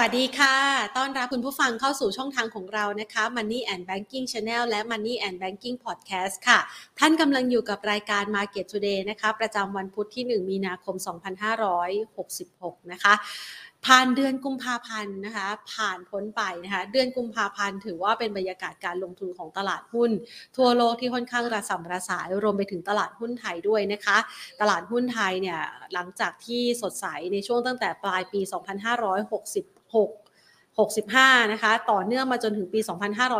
วัสดีค่ะ ต้อนรับคุณผู้ฟังเข้าสู่ช่องทางของเรานะคะ Money and Banking Channel และ Money and Banking Podcast ค่ะ ท่านกำลังอยู่กับรายการ Market Today นะคะ ประจำวันพุธที่ 1 มีนาคม 2566 นะคะ ผ่านเดือนกุมภาพันธ์นะคะ ผ่านพ้นไปนะคะ เดือนกุมภาพันธ์ถือว่าเป็นบรรยากาศการลงทุนของตลาดหุ้น ทั่วโลกที่ค่อนข้างระส่ำระสาย รวมไปถึงตลาดหุ้นไทยด้วยนะคะ ตลาดหุ้นไทยเนี่ยหลังจากที่สดใสในช่วงตั้งแต่ปลายปี 2560 2566 65 นะคะ ต่อเนื่องมาจนถึงปี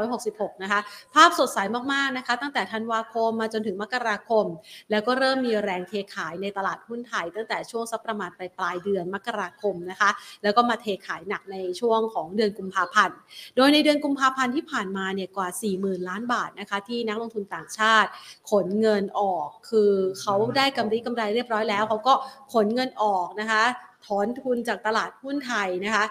2566 นะคะ ภาพสดใสมาก ๆ นะคะ ตั้งแต่ธันวาคมมาจนถึงมกราคม แล้วก็เริ่มมีแรงเทขายในตลาดหุ้นไทย ตั้งแต่ช่วงสักประมาณปลายปลายเดือนมกราคมนะคะ แล้วก็มาเทขายหนักในช่วงของเดือนกุมภาพันธ์ โดยในเดือนกุมภาพันธ์ที่ผ่านมาเนี่ยกว่า 40,000 ล้านบาทนะคะ ที่นักลงทุนต่างชาติ ขนเงินออก คือเขาได้กำไรกำไรเรียบร้อยแล้วเขาก็ขนเงินออกนะคะ ถอนทุนจากตลาดหุ้นไทยนะคะ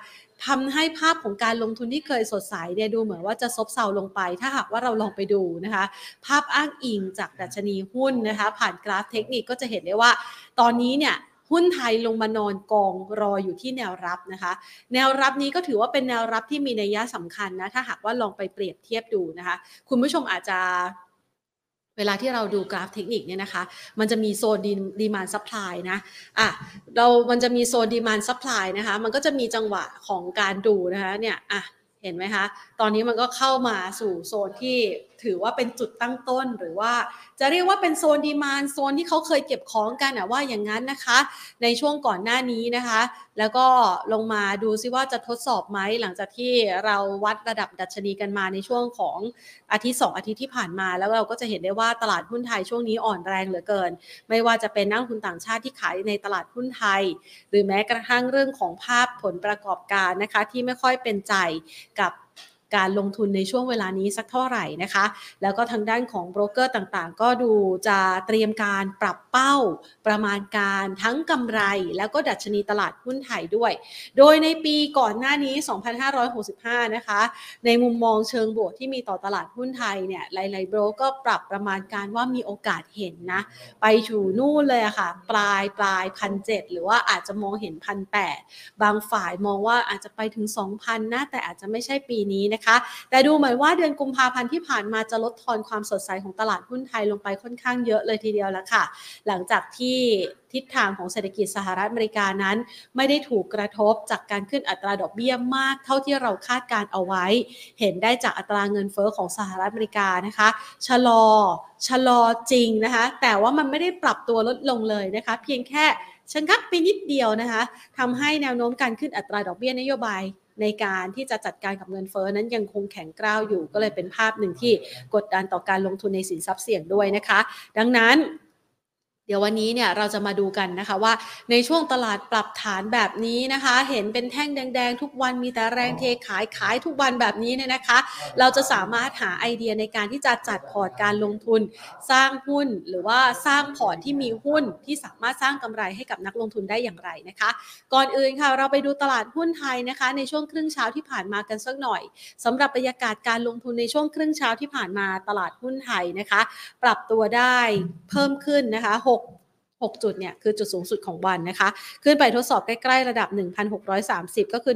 ทำให้ภาพของการลงทุนที่เคยสดใสเนี่ยดูเหมือนว่าจะซบเซาลงไป ถ้าหากว่าเราลองไปดูนะคะ ภาพอ้างอิงจากดัชนีหุ้นนะคะ ผ่านกราฟเทคนิคก็จะเห็นได้ว่า ตอนนี้เนี่ยหุ้นไทยลงมานอนกองรออยู่ที่แนวรับนะคะ แนวรับนี้ก็ถือว่าเป็นแนวรับที่มีนัยยะสำคัญนะถ้าหากว่าลองไปเปรียบเทียบดูนะคะ คุณผู้ชมอาจจะ เวลาที่เราดูกราฟเทคนิคเนี่ยนะคะ มันจะมีโซน demand supply นะ อะ เรา มันจะมีโซน demand supply นะคะ มันก็จะมีจังหวะของการดูนะคะ เนี่ย อะ เห็นไหมคะ ตอนนี้มันก็เข้ามาสู่โซนที่ถือว่าเป็นจุดตั้งต้น หรือว่าจะเรียกว่าเป็นโซน demand zone ที่เขาเคยเก็บของกันอะว่าอย่างนั้นนะคะ ในช่วงก่อนหน้านี้นะคะ แล้วก็ลงมาดูซิว่าจะทดสอบไหมหลังจากที่เราวัดระดับดัชนีกันมาในช่วงของอาทิตย์ 2 อาทิตย์ที่ผ่านมา แล้วเราก็จะเห็นได้ว่าตลาดหุ้นไทยช่วงนี้อ่อนแรงเหลือเกิน ไม่ว่าจะเป็นนักลงทุนต่างชาติที่ขายในตลาดหุ้นไทย หรือแม้กระทั่งเรื่องของภาพผลประกอบการนะคะที่ไม่ค่อยเป็นใจกับ การลงทุนในช่วงเวลานี้สักเท่าไหร่นะคะ แล้วก็ทางด้านของโบรกเกอร์ต่างๆ ก็ดูจะเตรียมการปรับเป้าประมาณการทั้งกำไร แล้วก็ดัชนีตลาดหุ้นไทยด้วย โดยในปีก่อนหน้านี้ 2565 นะคะ ในมุมมองเชิงบวกที่มีต่อตลาดหุ้นไทยเนี่ยหลายๆโบรกก็ปรับประมาณการว่ามีโอกาสเห็นนะ ไปถูนู่นเลยอะค่ะ ปลายปลายพันเหรือว่าอาจจะมองเห็นพันแบางฝ่ายมองว่าอาจจะไปถึง 2,000นะแต่อาจจะไม่ใช่ปีนี้นะคะคะ แต่ดูเหมือนว่าเดือนกุมภาพันธ์ที่ผ่านมาจะลดทอนความสดใสของตลาดหุ้นไทยลงไปค่อนข้างเยอะเลยทีเดียวแล้วค่ะ หลังจากที่ทิศทางของเศรษฐกิจสหรัฐอเมริกานั้น ไม่ได้ถูกกระทบจากการขึ้นอัตราดอกเบี้ยมาก เท่าที่เราคาดการเอาไว้ เห็นได้จากอัตราเงินเฟอ้อของสหรัฐอเมริกานะคะชะลอชะลอจริงนะคะ แต่ว่ามันไม่ได้ปรับตัวลดลงเลยนะคะ เพียงแค่ชะงักไปนิดเดียวนะคะทำให้แนวโน้มการขึ้นอัตราดอกเบี้ยนโยบาย ในการที่จะจัดการกับเงินเฟ้อนั้นยังคงแข็งกร้าวอยู่ ก็เลยเป็นภาพหนึ่งที่กดดันต่อการลงทุนในสินทรัพย์เสี่ยงด้วยนะคะ ดังนั้น เดี๋ยววันนี้เนี่ยเราจะมาดูกันนะคะว่าในช่วงตลาดปรับฐานแบบนี้นะคะ เห็นเป็นแท่งแดงๆ ทุกวันมีแต่แรงเทขายขายทุกวันแบบนี้เนี่ยนะคะ เราจะสามารถหาไอเดียในการที่จะจัดพอร์ตการลงทุน สร้างหุ้นหรือว่าสร้างพอร์ตที่มีหุ้นที่สามารถสร้างกำไรให้กับนักลงทุนได้อย่างไรนะคะ ก่อนอื่นค่ะเราไปดูตลาดหุ้นไทยนะคะ ในช่วงครึ่งเช้าที่ผ่านมากันสักหน่อยสำหรับบรรยากาศการลงทุนในช่วงครึ่งเช้าที่ผ่านมาตลาดหุ้นไทยนะคะ ปรับตัวได้เพิ่มขึ้นนะคะ6 6 จุดเนี่ยคือจุดสูงสุดของวันนะคะ ขึ้นไปทดสอบใกล้ๆระดับ 1,630 ก็คือ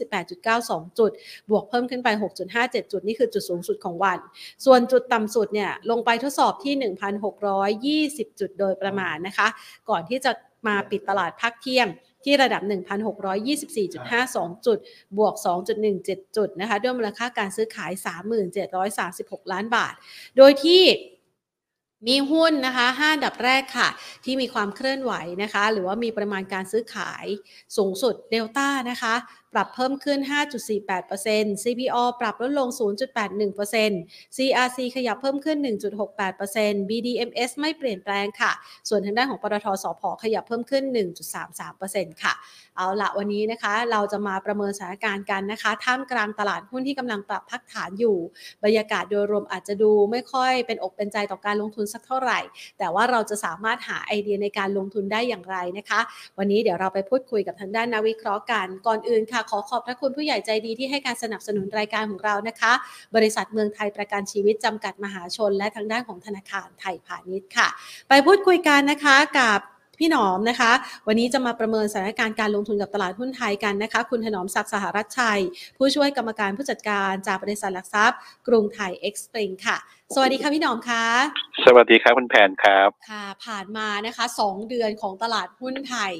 1,628.92 จุด บวกเพิ่มขึ้นไป 6.57 จุด นี่คือจุดสูงสุดของวัน ส่วนจุดต่ำสุดเนี่ยลงไปทดสอบที่ 1,620 จุดโดยประมาณนะคะ ก่อนที่จะมาปิดตลาดพักเที่ยงที่ระดับ 1,624.52 จุด บวก 2.17 จุดนะคะ ด้วยมูลค่าการซื้อขาย 3,736 ล้านบาท โดยที่ มีหุ้นนะคะ5อันดับแรกค่ะ ที่มีความเคลื่อนไหวนะคะ หรือว่ามีปริมาณการซื้อขายสูงสุดเดลต้านะคะปรับเพิ่มขึ้น 5.48% CPO ปรับลดลง 0.81% CRC ขยับเพิ่มขึ้น 1.68% BDMs ไม่เปลี่ยนแปลงค่ะ ส่วนทางด้านของปตทสพขยับเพิ่มขึ้น 1.33%ค่ะ เอาละวันนี้นะคะ เราจะมาประเมินสถานการณ์กันนะคะ ท่ามกลางตลาดหุ้นที่กำลังปรับพักฐานอยู่ บรรยากาศโดยรวมอาจจะดูไม่ค่อยเป็นอกเป็นใจต่อการลงทุนสักเท่าไหร่ แต่ว่าเราจะสามารถหาไอเดียในการลงทุนได้อย่างไรนะคะ วันนี้เดี๋ยวเราไปพูดคุยกับทางด้านนักวิเคราะห์กันก่อนอื่นค่ะขอขอบพระคุณผู้ใหญ่ใจดีที่ให้การสนับสนุนรายการของเรานะคะ บริษัทเมืองไทยประกันชีวิตจำกัดมหาชน และทางด้านของธนาคารไทยพาณิชย์ค่ะ ไปพูดคุยกันนะคะกับ พี่หนอมนะคะ วันนี้จะมาประเมินสถานการณ์การลงทุนกับตลาดหุ้นไทยกันนะคะ คุณถนอมศักดิ์สหรัฐชัย ผู้ช่วยกรรมการผู้จัดการจากบริษัทหลักทรัพย์ กรุงไทยเอ็กซ์เพรค่ะ สวัสดีค่ะพี่หนอมคะสวัสดีครับคุณแพนครับค่ะ ผ่านมานะคะสองเดือนของตลาดหุ้นไทย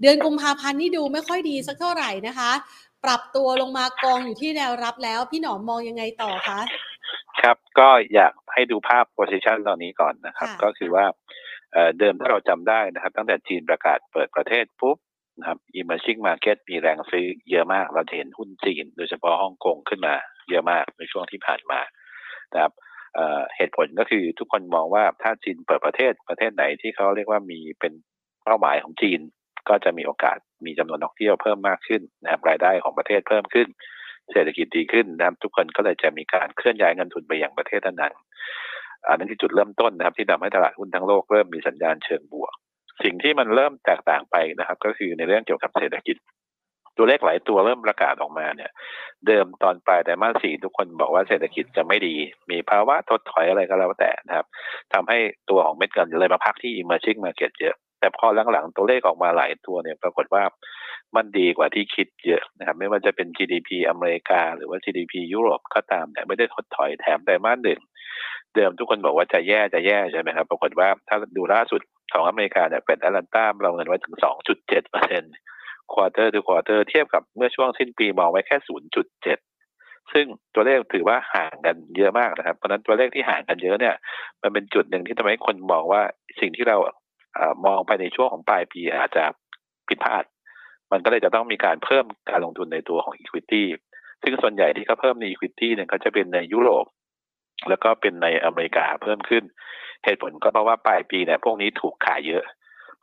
เดือนกุมภาพันธ์นี่ดูไม่ค่อยดีสักเท่าไหร่นะคะ ปรับตัวลงมากองอยู่ที่แนวรับแล้ว พี่หนอมมองยังไงต่อคะครับก็อยากให้ดูภาพ position ตอนนี้ก่อนนะครับ ก็คือว่า เดิมถ้าเราจำได้นะครับ ตั้งแต่จีนประกาศเปิดประเทศปุ๊บนะครับ emerging market มีแรงซื้อเยอะมาก เราจะเห็นหุ้นจีน โดยเฉพาะฮ่องกงขึ้นมาเยอะมากในช่วงที่ผ่านมานะครับเหตุผลก็คือทุกคนมองว่าถ้าจีนเปิดประเทศประเทศไหนที่เขาเรียกว่ามีเป็นเป้าหมายของจีน ก็จะมีโอกาสมีจำนวนนักเที่ยวเพิ่มมากขึ้นนะครับรายได้ของประเทศเพิ่มขึ้น เศรษฐกิจดีขึ้นนะครับทุกคนก็เลยจะมีการเคลื่อนย้ายเงินทุนไปยังประเทศนั้น อันนั้นคือจุดเริ่มต้นนะครับ ที่ทำให้ตลาดหุ้นทั้งโลกเริ่มมีสัญญาณเชิงบวก สิ่งที่มันเริ่มแตกต่างไปนะครับ ก็คือในเรื่องเกี่ยวกับเศรษฐกิจ ตัวเลขหลายตัวเริ่มประกาศออกมาเนี่ย เดิมตอนปลายแต่มาสี่ทุกคนบอกว่าเศรษฐกิจจะไม่ดี มีภาวะถดถอยอะไรก็แล้วแต่นะครับทำให้ตัวของเม็ดเงินเลยมาพักที่ emerging market เยอะแต่พอหลังๆ ตัวเลขออกมาหลายตัวเนี่ย ปรากฏว่ามันดีกว่าที่คิดเยอะนะครับ ไม่ว่าจะเป็น GDP อเมริกา หรือว่า GDP ยุโรปก็ตามเนี่ยไม่ได้ถดถอยแถมไตรมาสหนึ่ง เดิมทุกคนบอกว่าจะแย่จะแย่ใช่ไหมครับ ปรากฏว่าถ้าดูล่าสุดของอเมริกาเนี่ยเป็นแอตแลนต้าประเมินไว้ถึง 2.7เปอร์เซ็นต์ quarter to quarter เทียบกับเมื่อช่วงสิ้นปีมองไว้แค่ 0.7 ซึ่งตัวเลขถือว่าห่างกันเยอะมากนะครับ เพราะนั้นตัวเลขที่ห่างกันเยอะเนี่ย มันเป็นจุดหนึ่งที่ทำให้คนมองว่าสิ่งที่เรามองไปในช่วงของปลายปีอาจจะผิดพลาด มันก็เลยจะต้องมีการเพิ่มการลงทุนในตัวของ Equity ซึ่งส่วนใหญ่ที่เขาเพิ่มใน Equity เนี่ยก็จะเป็นในยุโรป แล้วก็เป็นในอเมริกาเพิ่มขึ้น เหตุผลก็เพราะว่าปลายปีเนี่ยพวกนี้ถูกขายเยอะ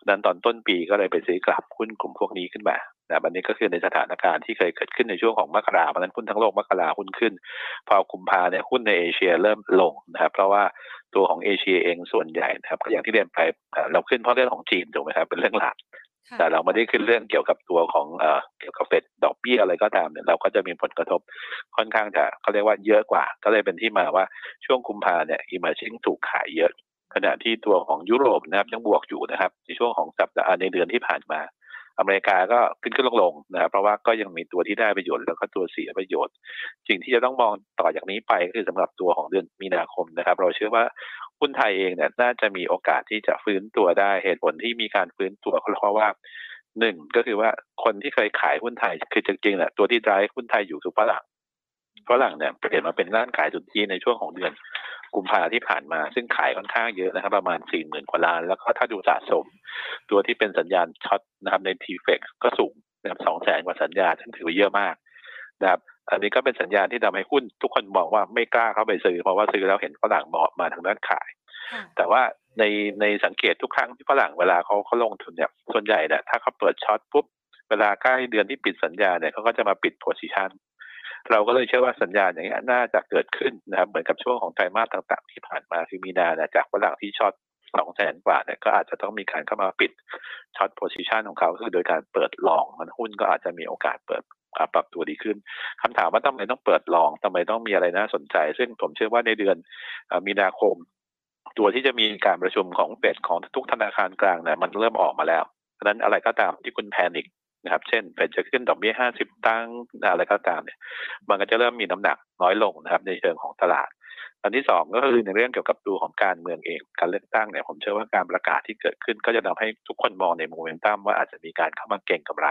นั้นตอนต้นปีก็เลยไปซื้อกลับหุ้นกลุ่มพวกนี้ขึ้นมานะบันนี้ก็คือในสถานการณ์ที่เคยเกิดขึ้นในช่วงของมกราเพราะนั้นหุ้นทั้งโลกมกราหุ้นขึ้น พอคุมพาเนี่ยหุ้นในเอเชียเริ่มลงนะครับ เพราะว่าตัวของเอเชียเองส่วนใหญ่นะครับก็อย่างที่เรียนไปเราขึ้นเพราะเรื่องของจีนถูกไหมครับเป็นเรื่องหลัก แต่เราไม่ได้ขึ้นเรื่องเกี่ยวกับตัวของเอ่อเกี่ยวกับเฟดดอกเบี้ยอะไรก็ตามเนี่ยเราก็จะมีผลกระทบค่อนข้างจะเขาเรียกว่าเยอะกว่า ก็เลยเป็นที่มาว่าช่วงกุมภาเนี่ย emerging ถูกขายเยอะ ขณะที่ตัวของยุโรปนะครับยังบวกอยู่นะครับในช่วงของสัปดาห์ในเดือนที่ผ่านมา อเมริกาก็ขึ้นขึ้นลงลงนะครับเพราะว่าก็ยังมีตัวที่ได้ประโยชน์แล้วก็ตัวเสียประโยชน์สิ่งที่จะต้องมองต่อจากนี้ไปก็คือสำหรับตัวของเดือนมีนาคมนะครับ เราเชื่อว่าหุ้นไทยเองเนี่ยน่าจะมีโอกาสที่จะฟื้นตัวได้เหตุผลที่มีการฟื้นตัวเพราะว่าหนึ่งก็คือว่าคนที่เคยขายหุ้นไทยคือจริงๆแหละตัวที่ร้ายหุ้นไทยอยู่คือฝรั่งฝรั่งเนี่ยเปลี่ยนมาเป็นร้านขายสุทธิในช่วงของเดือน กุมภาที่ผ่านมา ซึ่งขายค่อนข้างเยอะนะครับ ประมาณสี่หมื่นกว่าล้าน แล้วก็ถ้าดูสะสม ตัวที่เป็นสัญญาณช็อตนะครับในทีเฟกก็สูงนะครับสองแสนกว่าสัญญาณถือว่าเยอะมากนะครับอันนี้ก็เป็นสัญญาณที่ทำให้หุ้นทุกคนบอกว่าไม่กล้าเข้าไปซื้อ เพราะว่าซื้อแล้วเห็นฝรั่งบอกมาทางด้านขาย แต่ว่าในในสังเกตทุกครั้งที่ฝรั่งเวลาเขาเขาลงทุนเนี่ยส่วนใหญ่เนี่ยถ้าเขาเปิดช็อตปุ๊บเวลาใกล้เดือนที่ปิดสัญญาเนี่ยเขาก็จะมาปิดโพซิชัน เราก็เลยเชื่อว่าสัญญาณอย่างนี้น่าจะเกิดขึ้นนะครับเหมือนกับช่วงของไตรมาสต่างๆ ที่ผ่านมาคือมีนาเนี่ยจากฝรั่งที่ช็อตสองแสนกว่าเนี่ยก็อาจจะต้องมีการเข้ามาปิดshort position ของเขาคือโดยการเปิด long มันหุ้นก็อาจจะมีโอกาสเปิดปรับตัวดีขึ้นคำถามว่าทำไมต้องเปิด long ทำไมต้องมีอะไรน่าสนใจ ซึ่งผมเชื่อว่าในเดือนมีนาคม ตัวที่จะมีการประชุมของเฟดของทุกธนาคารกลางเนี่ยมันเริ่มออกมาแล้วเพราะนั้นอะไรก็ตามที่คุณ panic นะครับ เช่นเฟดจะขึ้นดอกเบี้ยห้าสิบตังค์อะไรก็ตามเนี่ย มันก็จะเริ่มมีน้ำหนักน้อยลงนะครับ ในเชิงของตลาด อันที่สองก็คือในเรื่องเกี่ยวกับตัวของการเมืองเองการเลือกตั้งเนี่ยผมเชื่อว่าการประกาศที่เกิดขึ้นก็จะทำให้ทุกคนมองในโมเมนตัมว่าอาจจะมีการเข้ามาเก็งกำไร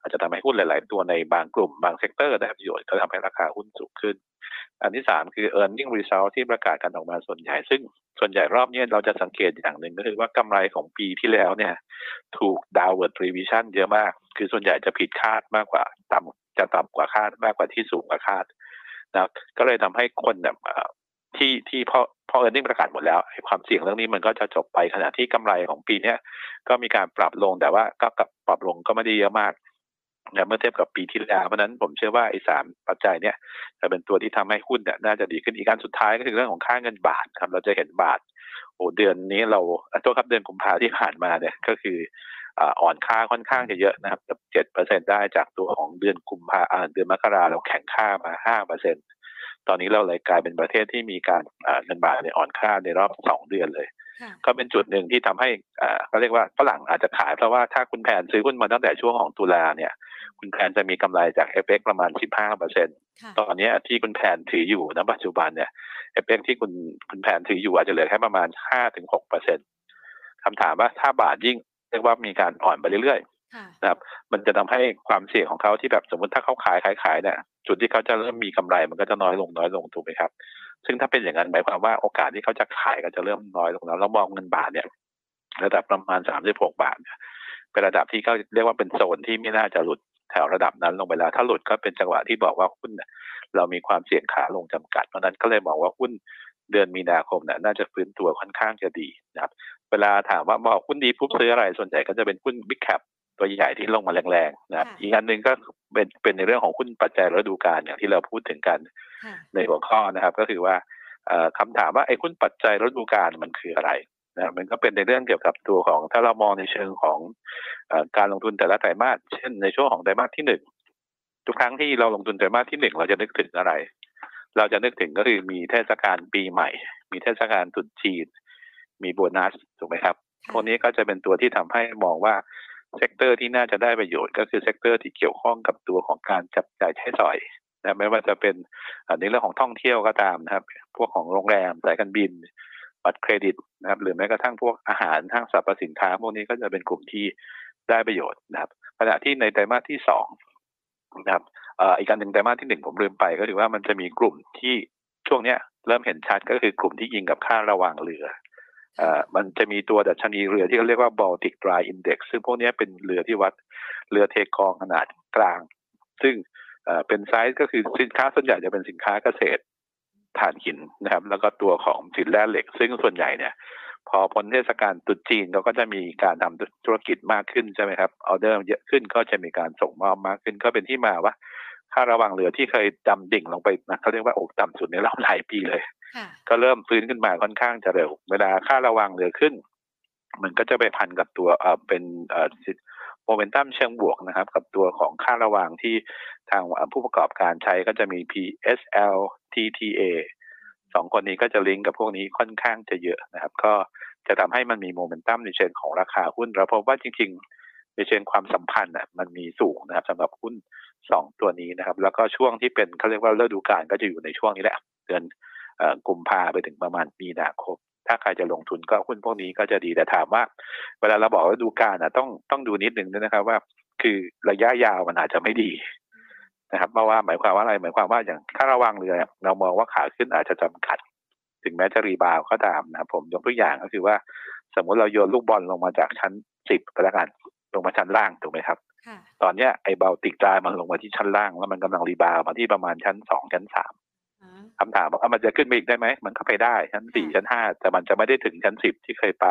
อาจจะทำให้หุ้นหลาย ๆ ตัวในบางกลุ่มบาง sector ได้ประโยชน์ก็ทำให้ราคาหุ้นสูงขึ้น อันที่สามคือ e a r n i n g result ที่ประกาศกันออกมาส่วนใหญ่ ซึ่งส่วนใหญ่รอบนี้เราจะสังเกตอย่างหนึ่งก็คือว่ากำไรของปีที่แล้วเนี่ยถูก downward revision เยอะมาก คือส่วนใหญ่จะผิดคาดมากกว่าต่ำจะต่ำกว่าคาดมากกว่าที่สูงกว่าคาด นะก็เลยทำให้คนแบบที่ที่พอพอ earning ประกาศหมดแล้วความเสี่ยงเรื่องนี้มันก็จะจบไปขณะที่กำไรของปีนี้ก็มีการปรับลงแต่ว่าก็ปรับลงก็ไม่ได้เยอะมากนะเมื่อเทียบกับปีที่แล้วเพราะนั้นผมเชื่อว่าไอ้สามปัจจัยเนี่ยจะเป็นตัวที่ทำให้หุ้นเนี่ยน่าจะดีขึ้นอีกการสุดท้ายก็คือเรื่องของค่าเงินบาทครับเราจะเห็นบาทโอ้เดือนนี้เราตัวครับเดือนกุมภาที่ผ่านมาเนี่ยก็คือ อ่อนค่าค่อนข้างจะเยอะนะครับเจ็ดเปอร์เซ็นได้จากตัวของเดือนกุมภาเดือนมกราเราแข่งค่ามาห้าเปอร์เซ็นตอนนี้เราเลยกลายเป็นประเทศที่มีการเงินบาทเนี่ยอ่อนค่าในรอบสองเดือนเลย ก็เป็นจุดหนึ่งที่ทำให้อ่าก็เรียกว่าฝรั่งอาจจะขายเพราะว่าถ้าคุณแผนซื้อหุ้นมาตั้งแต่ช่วงของตุลาเนี่ย คุณแผนจะมีกำไรจากเอฟเประมาณ 15เปอร์เซ็นต์ตอนนี้ที่คุณแผนถืออยู่ณปัจจุบันเนี่ยเอฟเที่คุณคุณแผนถืออยู่อาจจะเหลือแค่ประมาณ5ถึง6เปอร์เซ็นต์คำถามว่าถ้าบาทยิ่ง เรียกว่ามีการอ่อนไปเรื่อยๆนะครับ มันจะทำให้ความเสี่ยงของเขาที่แบบสมมติถ้าเขาขายขายขายเนี่ยจุดที่เขาจะเริ่มมีกำไรมันก็จะน้อยลงน้อยลงถูกไหมครับ ซึ่งถ้าเป็นอย่างนั้นหมายความว่าโอกาสที่เขาจะขายก็จะเริ่มน้อยลงแล้วเรามองเงินบาทเนี่ย ระดับประมาณสามสิบหกบาทเนี่ยเป็นระดับที่เขาเรียกว่าเป็นโซนที่ไม่น่าจะหลุดแถวระดับนั้นลงไปแล้ว ถ้าหลุดก็เป็นจังหวะที่บอกว่าหุ้นเรามีความเสี่ยงขาลงจำกัดเพราะนั้นก็เลยมองว่าหุ้นเดือนมีนาคมเนี่ยน่าจะฟื้นตัวค่อนข้างจะดีนะครับ เวลาถามว่าบอกหุ้นดีปุ๊บซื้ออะไร ส่วนใหญ่ก็จะเป็นหุ้นบิ๊กแคปตัวใหญ่ที่ลงมาแรงๆนะครับอีกอันหนึ่งก็เป็นเป็นในเรื่องของหุ้นปัจจัยฤดูกาลอย่างที่เราพูดถึงกันในหัวข้อนะครับ ก็คือว่าคำถามว่าไอ้หุ้นปัจจัยฤดูกาลมันคืออะไรนะมันก็เป็นในเรื่องเกี่ยวกับตัวของถ้าเรามองในเชิงของอการลงทุนแต่ละไตรมาสเช่นในช่วงของไตรมาสที่หนึ่งทุกครั้งที่เราลงทุนไตรมาสที่หนึ่งเราจะนึกถึงอะไร เราจะนึกถึงก็คือมีเทศกาลปีใหม่ มีเทศกาลตรุษจีน มีโบนัสถูกไหมครับพวกนี้ก็จะเป็นตัวที่ทำให้มองว่า sector ที่น่าจะได้ประโยชน์ก็คือ sector ที่เกี่ยวข้องกับตัวของการจับจ่ายใช้สอยนะไม่ว่าจะเป็นในเรื่องของท่องเที่ยวก็ตามนะครับ พวกของโรงแรมสายการบิน บัตรเครดิตนะครับ หรือแม้กระทั่งพวกอาหารห้างสรรพสินค้า พวกนี้ก็จะเป็นกลุ่มที่ได้ประโยชน์นะครับขณะที่ในไตรมาสที่สองนะครับอีกการหนึ่งไตรมาสที่หนึ่งผมลืมไปก็คือว่ามันจะมีกลุ่มที่ช่วงเนี้ยเริ่มเห็นชัดก็คือกลุ่มที่ยิงกับค่าระวังเรืออ่า มันจะมีตัวดัชนีเรือที่เขาเรียกว่า Baltic Dry Index ซึ่งพวกนี้เป็นเรือที่วัดเรือเทกองขนาดกลาง ซึ่งเป็นไซส์ก็คือสินค้าส่วนใหญ่จะเป็นสินค้าเกษตรถ่านหินนะครับ แล้วก็ตัวของสินแร่เหล็ก ซึ่งส่วนใหญ่เนี่ย พอพ้นเทศกาลตรุษจีนเขาก็จะมีการทำธุรกิจมากขึ้นใช่ไหมครับออเดอร์เยอะขึ้นก็จะมีการส่งมอบมากขึ้นก็เป็นที่มาว่า ค่าระวังเรือที่เคยดำดิ่งลงไปนะเขาเรียกว่าอกต่ำสุดในรอบหลายปีเลย ก็เริ่มฟื้นขึ้นมาค่อนข้างจะเร็ว เวลาค่าระวังเรือขึ้น มันก็จะไปพันกับตัวเอ่อเป็นเอ่อโมเมนตัมเชิงบวกนะครับ กับตัวของค่าระวังที่ทางผู้ประกอบการใช้ก็จะมี PSL TTA สองคนนี้ก็จะลิงก์กับพวกนี้ค่อนข้างจะเยอะนะครับ ก็จะทำให้มันมีโมเมนตัมในเชิงของราคาหุ้นเราพบว่าจริง ๆ ในเชิงความสัมพันธ์อะมันมีสูงนะครับสำหรับหุ้น สองตัวนี้นะครับ แล้วก็ช่วงที่เป็นเขาเรียกว่าฤดูกาลก็จะอยู่ในช่วงนี้แหละ เดือนกุมภาไปถึงประมาณมีนาคมถ้าใครจะลงทุนก็หุ้นพวกนี้ก็จะดีแต่ถามว่า เวลาเราบอกว่าดูการนะต้องต้องดูนิดนึงนะครับว่า คือระยะยาวมันอาจจะไม่ดีนะครับเพราะว่าหมายความว่าอะไรหมายความว่าอย่างค่าระวังเรือเรามองว่าขาขึ้นอาจจะจำกัด ถึงแม้จะรีบาวก็ตามนะผมยกตัวอย่างก็คือว่า สมมุติเราโยนลูกบอลลงมาจากชั้นสิบก็แล้วกันลงมาชั้นล่างถูกไหมครับ ตอนเนี้ยไอ้ Baltic Dry มันลงมาที่ชั้นล่างแล้วมันกำลัง rebound มาที่ประมาณชั้นสองชั้นสามคำถามว่ามันจะขึ้นไปอีกได้ไหม มันก็ไปได้ชั้นสี่ชั้นห้าแต่มันจะไม่ได้ถึงชั้นสิบที่เคยไป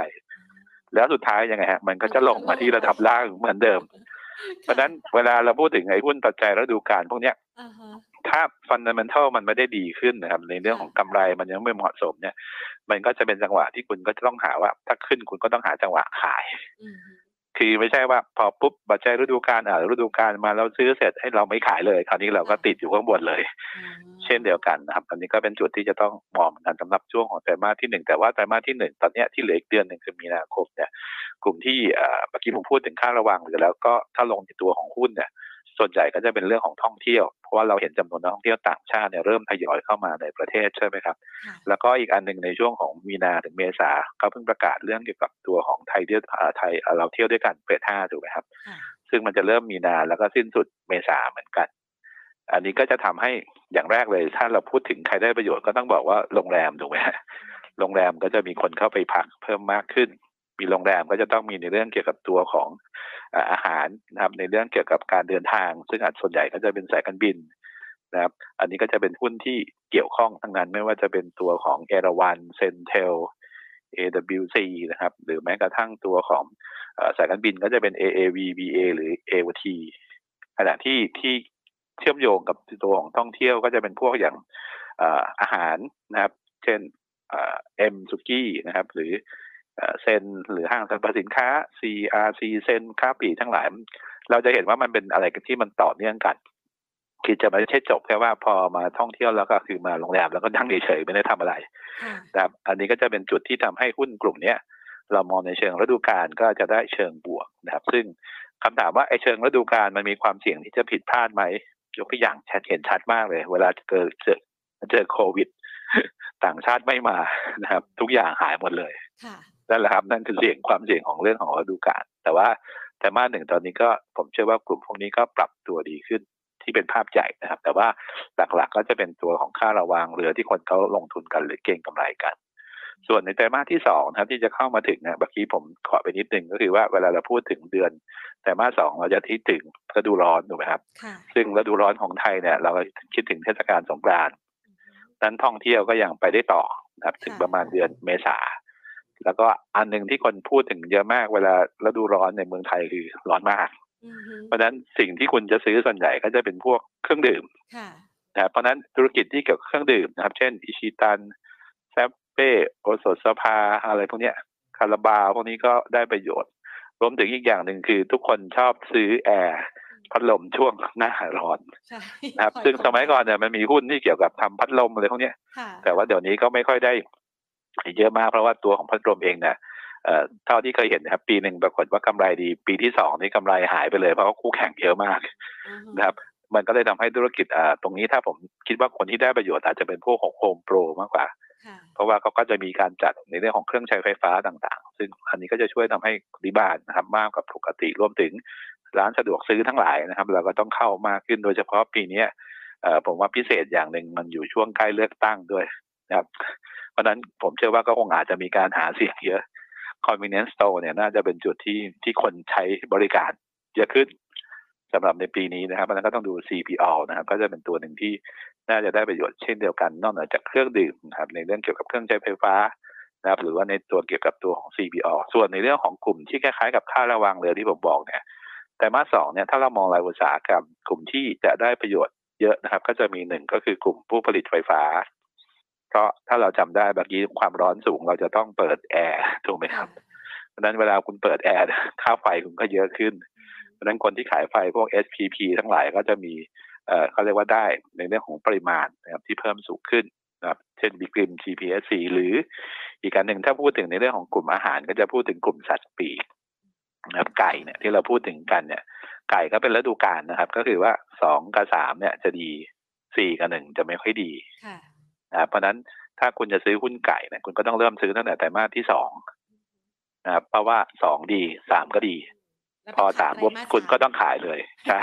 แล้วสุดท้ายยังไงฮะ มันก็จะลงมาที่ระดับล่างเหมือนเดิม เพราะนั้นเวลาเราพูดถึงไอ้หุ้นปัจจัยแล้วดูการพวกเนี้ยถ้า fundamental มันไม่ได้ดีขึ้นนะครับ ในเรื่องของกำไรมันยังไม่เหมาะสมเนี่ย มันก็จะเป็นจังหวะที่คุณก็จะต้องหาว่า ถ้าขึ้นคุณก็ต้องหาจังหวะขาย คือไม่ใช่ว่าพอปุ๊บบัตรใจฤดูกาลอ่าฤดูกาลมาเราซื้อเสร็จให้เราไม่ขายเลยคราวนี้เราก็ติดอยู่ข้างบนเลย เช่นเดียวกันนะครับอันนี้ก็เป็นจุดที่จะต้องมองกันสำหรับช่วงของไตรมาสที่หนึ่งแต่ว่าไตรมาสที่หนึ่งตอนนี้ที่เหลืออีกเดือนหนึ่งคือมีนาคมเนี่ยกลุ่มที่เมื่อกี้ผมพูดถึงค่าระวังหรือแล้วก็ถ้าลงในตัวของหุ้นเนี่ย ส่วนใหญ่ก็จะเป็นเรื่องของท่องเที่ยว เพราะว่าเราเห็นจำนวนนักท่องเที่ยวต่างชาติเนี่ยเริ่มทยอยเข้ามาในประเทศใช่ไหมครับ แล้วก็อีกอันหนึ่งในช่วงของมีนาถึงเมษาเขาเพิ่งประกาศเรื่องเกี่ยวกับตัวของไทยเที่ยวไทยเราเที่ยวด้วยกันเฟสห้าถูกไหมครับ ซึ่งมันจะเริ่มมีนาแล้วก็สิ้นสุดเมษาเหมือนกัน อันนี้ก็จะทำให้อย่างแรกเลย ถ้าเราพูดถึงใครได้ประโยชน์ก็ต้องบอกว่าโรงแรมถูกไหมโรงแรมก็จะมีคนเข้าไปพักเพิ่มมากขึ้น มีโรงแรมก็จะต้องมีในเรื่องเกี่ยวกับตัวของอาหารนะครับ ในเรื่องเกี่ยวกับการเดินทาง ซึ่งอาจส่วนใหญ่ก็จะเป็นสายการบินนะครับ อันนี้ก็จะเป็นหุ้นที่เกี่ยวข้องทั้งนั้นไม่ว่าจะเป็นตัวของเอราวันเซนเทล AWC นะครับ หรือแม้กระทั่งตัวของสายการบินก็จะเป็น AAV BA หรือ AOT ขณะที่ที่เชื่อมโยงกับตัวของท่องเที่ยวก็จะเป็นพวกอย่างอาหารนะครับ เช่นเอ็มสุกี้นะครับ หรือ เซนหรือห้างสรรพสินค้า CRC เซนค้าปีทั้งหลาย เราจะเห็นว่ามันเป็นอะไรกันที่มันต่อเนื่องกันคือจะไม่ใช่จบแค่ว่าพอมาท่องเที่ยวแล้วก็คือมาโรงแรมแล้วก็นั่งเฉยๆไม่ได้ทำอะไรค่ะนะครับอันนี้ก็จะเป็นจุดที่ทำให้หุ้นกลุ่มเนี้ยเรามองในเชิงฤดูกาลก็จะได้เชิงบวกนะครับ ซึ่งคำถามว่าไอ้เชิงฤดูกาลมันมีความเสี่ยงที่จะผิดพลาดไหมยกตัวอย่างชัดเห็นชัดมากเลย เวลาเกิดเจอเจอโควิด ต่างชาติไม่มานะครับ ทุกอย่างหายหมดเลยค่ะ นั่นแหละครับนั่นคือเสี่ยงความเสี่ยงของเรื่องของฤดูกาลแต่ว่าแต่มาหนึ่งตอนนี้ก็ผมเชื่อว่ากลุ่มพวกนี้ก็ปรับตัวดีขึ้นที่เป็นภาพใหญ่นะครับ แต่ว่าหลักๆก็จะเป็นตัวของค่าระวางเรือที่คนเขาลงทุนกันหรือเก็งกำไรกัน ส่วนในไตรมาสที่สองนะครับที่จะเข้ามาถึงเนี่ยเมื่อกี้ผมขอไปนิดนึงก็คือว่าเวลาเราพูดถึงเดือนไตรมาสสองเราจะคิดถึงฤดูร้อนถูกไหมครับค่ะซึ่งฤดูร้อนของไทยเนี่ย เราก็คิดถึงเทศกาลสงกรานต์นั้นท่องเที่ยวก็ยังไปได้ต่อนะครับ ถึงประมาณเดือนเมษา แล้วก็อันหนึ่งที่คนพูดถึงเยอะมากเวลาฤดูร้อนในเมืองไทยคือร้อนมากอือฮึเพราะฉะนั้นสิ่งที่คุณจะซื้อส่วนใหญ่ก็จะเป็นพวกเครื่องดื่มค่ะนะครับเพราะฉะนั้นธุรกิจที่เกี่ยวกับเครื่องดื่มนะครับ เช่น อิชิตันเซ็ปเป้โอสถสภาอะไรพวกเนี้ยคาราบาวพวกนี้ก็ได้ประโยชน์ รวมถึงอีกอย่างหนึ่งคือทุกคนชอบซื้อแอร์พัดลมช่วงหน้าร้อนใช่นะครับคอยซึ่งคสมัยก่อนเนี่ยมันมีหุ้นที่เกี่ยวกับทำพัดลมอะไรพวกเนี้ยค่ะแต่ว่าเดี๋ยวนี้ก็ไม่ค่อยได้ เยอะมากเพราะว่าตัวของพัดลมเองเนี่ยเอ่อเท่าที่เคยเห็นนะครับ ปีหนึ่งปรากฏว่ากำไรดี ปีที่สองนี่กำไรหายไปเลย เพราะว่าคู่แข่งเยอะมากอือฮึนะครับ มันก็เลยทำให้ธุรกิจอ่าตรงนี้ถ้าผมคิดว่าคนที่ได้ประโยชน์อาจจะเป็นพวกของโฮมโปรมากกว่าค่ะเพราะว่าเขาก็จะมีการจัดในเรื่องของเครื่องใช้ไฟฟ้าต่างๆ ซึ่งอันนี้ก็จะช่วยทำให้ดีบานนะครับมากกว่าปกติรวมถึงร้านสะดวกซื้อทั้งหลายนะครับ เราก็ต้องเข้ามากขึ้นโดยเฉพาะปีเนี้ยเอ่อผมว่าพิเศษอย่างหนึ่งมันอยู่ช่วงใกล้เลือกตั้งด้วยนะครับเพ ราะนั้นผมเชื่อว่าก็คงอาจจะมีการหาเสียงเยอะ convenience store เนี่ยน่าจะเป็นจุดที่ที่คนใช้บริการเยอะขึ้นสำหรับในปีนี้นะครับเพราะนั้นก็ต้องดู CPO นะครับ ก็จะเป็นตัวหนึ่งที่น่าจะได้ประโยชน์เช่นเดียวกัน นอกเหนือจากเครื่องดื่มนะครับในเรื่องเกี่ยวกับเครื่องใช้ไฟฟ้านะครับ หรือว่าในตัวเกี่ยวกับตัวของ CPO ส่วนในเรื่องของกลุ่มที่คล้ายๆกับค่าระวังเรือที่ผมบอกเนี่ยแต่มาสองเนี่ยถ้าเรามองรายอุตสาหกรรมกลุ่มที่จะได้ประโยชน์เยอะนะครับ ก็จะมีหนึ่งก็คือกลุ่มผู้ผลิตไฟฟ้า เพราะถ้าเราจำได้เมื่อกี้ความร้อนสูงเราจะต้องเปิดแอร์ถูกไหมครับเพราะฉะนั้นเวลาคุณเปิดแอร์ค่าไฟคุณก็เยอะขึ้น เพราะฉะนั้นคนที่ขายไฟพวก SPP ทั้งหลายก็จะมีเอ่อเขาเรียกว่าได้ในเรื่องของปริมาณนะครับที่เพิ่มสูงขึ้นนะครับเช่นบิกริม GPSC หรืออีกการหนึ่งถ้าพูดถึงในเรื่องของกลุ่มอาหารก็จะพูดถึงกลุ่มสัตว์ปีกนะครับไก่เนี่ยที่เราพูดถึงกันเนี่ย ไก่ก็เป็นฤดูกาลนะครับ ก็คือว่าสองกับสามเนี่ยจะดีสี่กับหนึ่งจะไม่ค่อยดีค่ะ นะครับเพราะฉะนั้นถ้าคุณจะซื้อหุ้นไก่เนี่ยคุณก็ต้องเริ่มซื้อตั้งแต่ไตรมาสที่สองนะครับเพราะว่าสองดีสามก็ดีแล้วพอไปขสายมปุ๊บไตรคุณก็ต้องขายเลย ใช่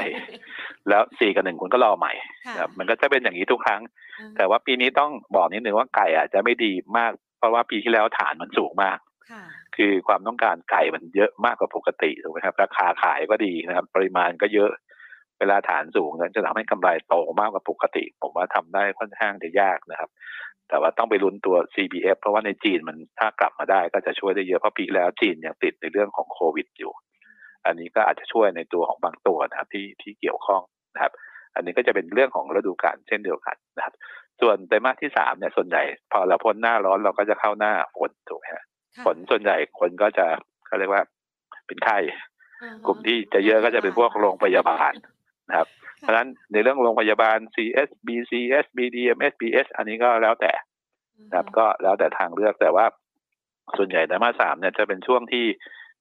แล้วสี่กับหนึ่งคุณก็รอใหม่ค่ะนะครับมันก็จะเป็นอย่างนี้ทุกครั้งอือฮึแต่ว่าปีนี้ต้องบอกนิดนึงว่าไก่อาจจะไม่ดีมาก เพราะว่าปีที่แล้วฐานมันสูงมากค่ะคือความต้องการไก่มันเยอะมากกว่าปกติถูกไหมครับ ราคาขายก็ดีนะครับ ปริมาณก็เยอะ เวลาฐานสูงนั้นจะทำให้กำไรโตมากกว่าปกติ ผมว่าทำได้ค่อนข้างจะยากนะครับ แต่ว่าต้องไปลุ้นตัว CPF เพราะว่าในจีนมันถ้ากลับมาได้ก็จะช่วยได้เยอะเพราะปีแล้วจีนยังติดในเรื่องของโควิดอยู่ อันนี้ก็อาจจะช่วยในตัวของบางตัวนะครับที่ที่เกี่ยวข้องนะครับ อันนี้ก็จะเป็นเรื่องของฤดูกาลเช่นเดียวกันนะครับ ส่วนไตรมาสที่สามเนี่ยส่วนใหญ่ พอเราพ้นหน้าร้อนเราก็จะเข้าหน้าฝนถูกไหมฮะค่ะฝนส่วนใหญ่คนก็จะเขาเรียกว่าเป็นไข้อือฮึกลุ่มที่จะเยอะก็จะเป็นพวกโรงพยาบาล นะครับ เพราะฉะนั้นในเรื่องโรงพยาบาล CS BCS BDM SBS อันนี้ก็แล้วแต่นะครับ ก็แล้วแต่ทางเลือกแต่ว่าส่วนใหญ่ไตรมาสสามเนี่ยจะเป็นช่วงที่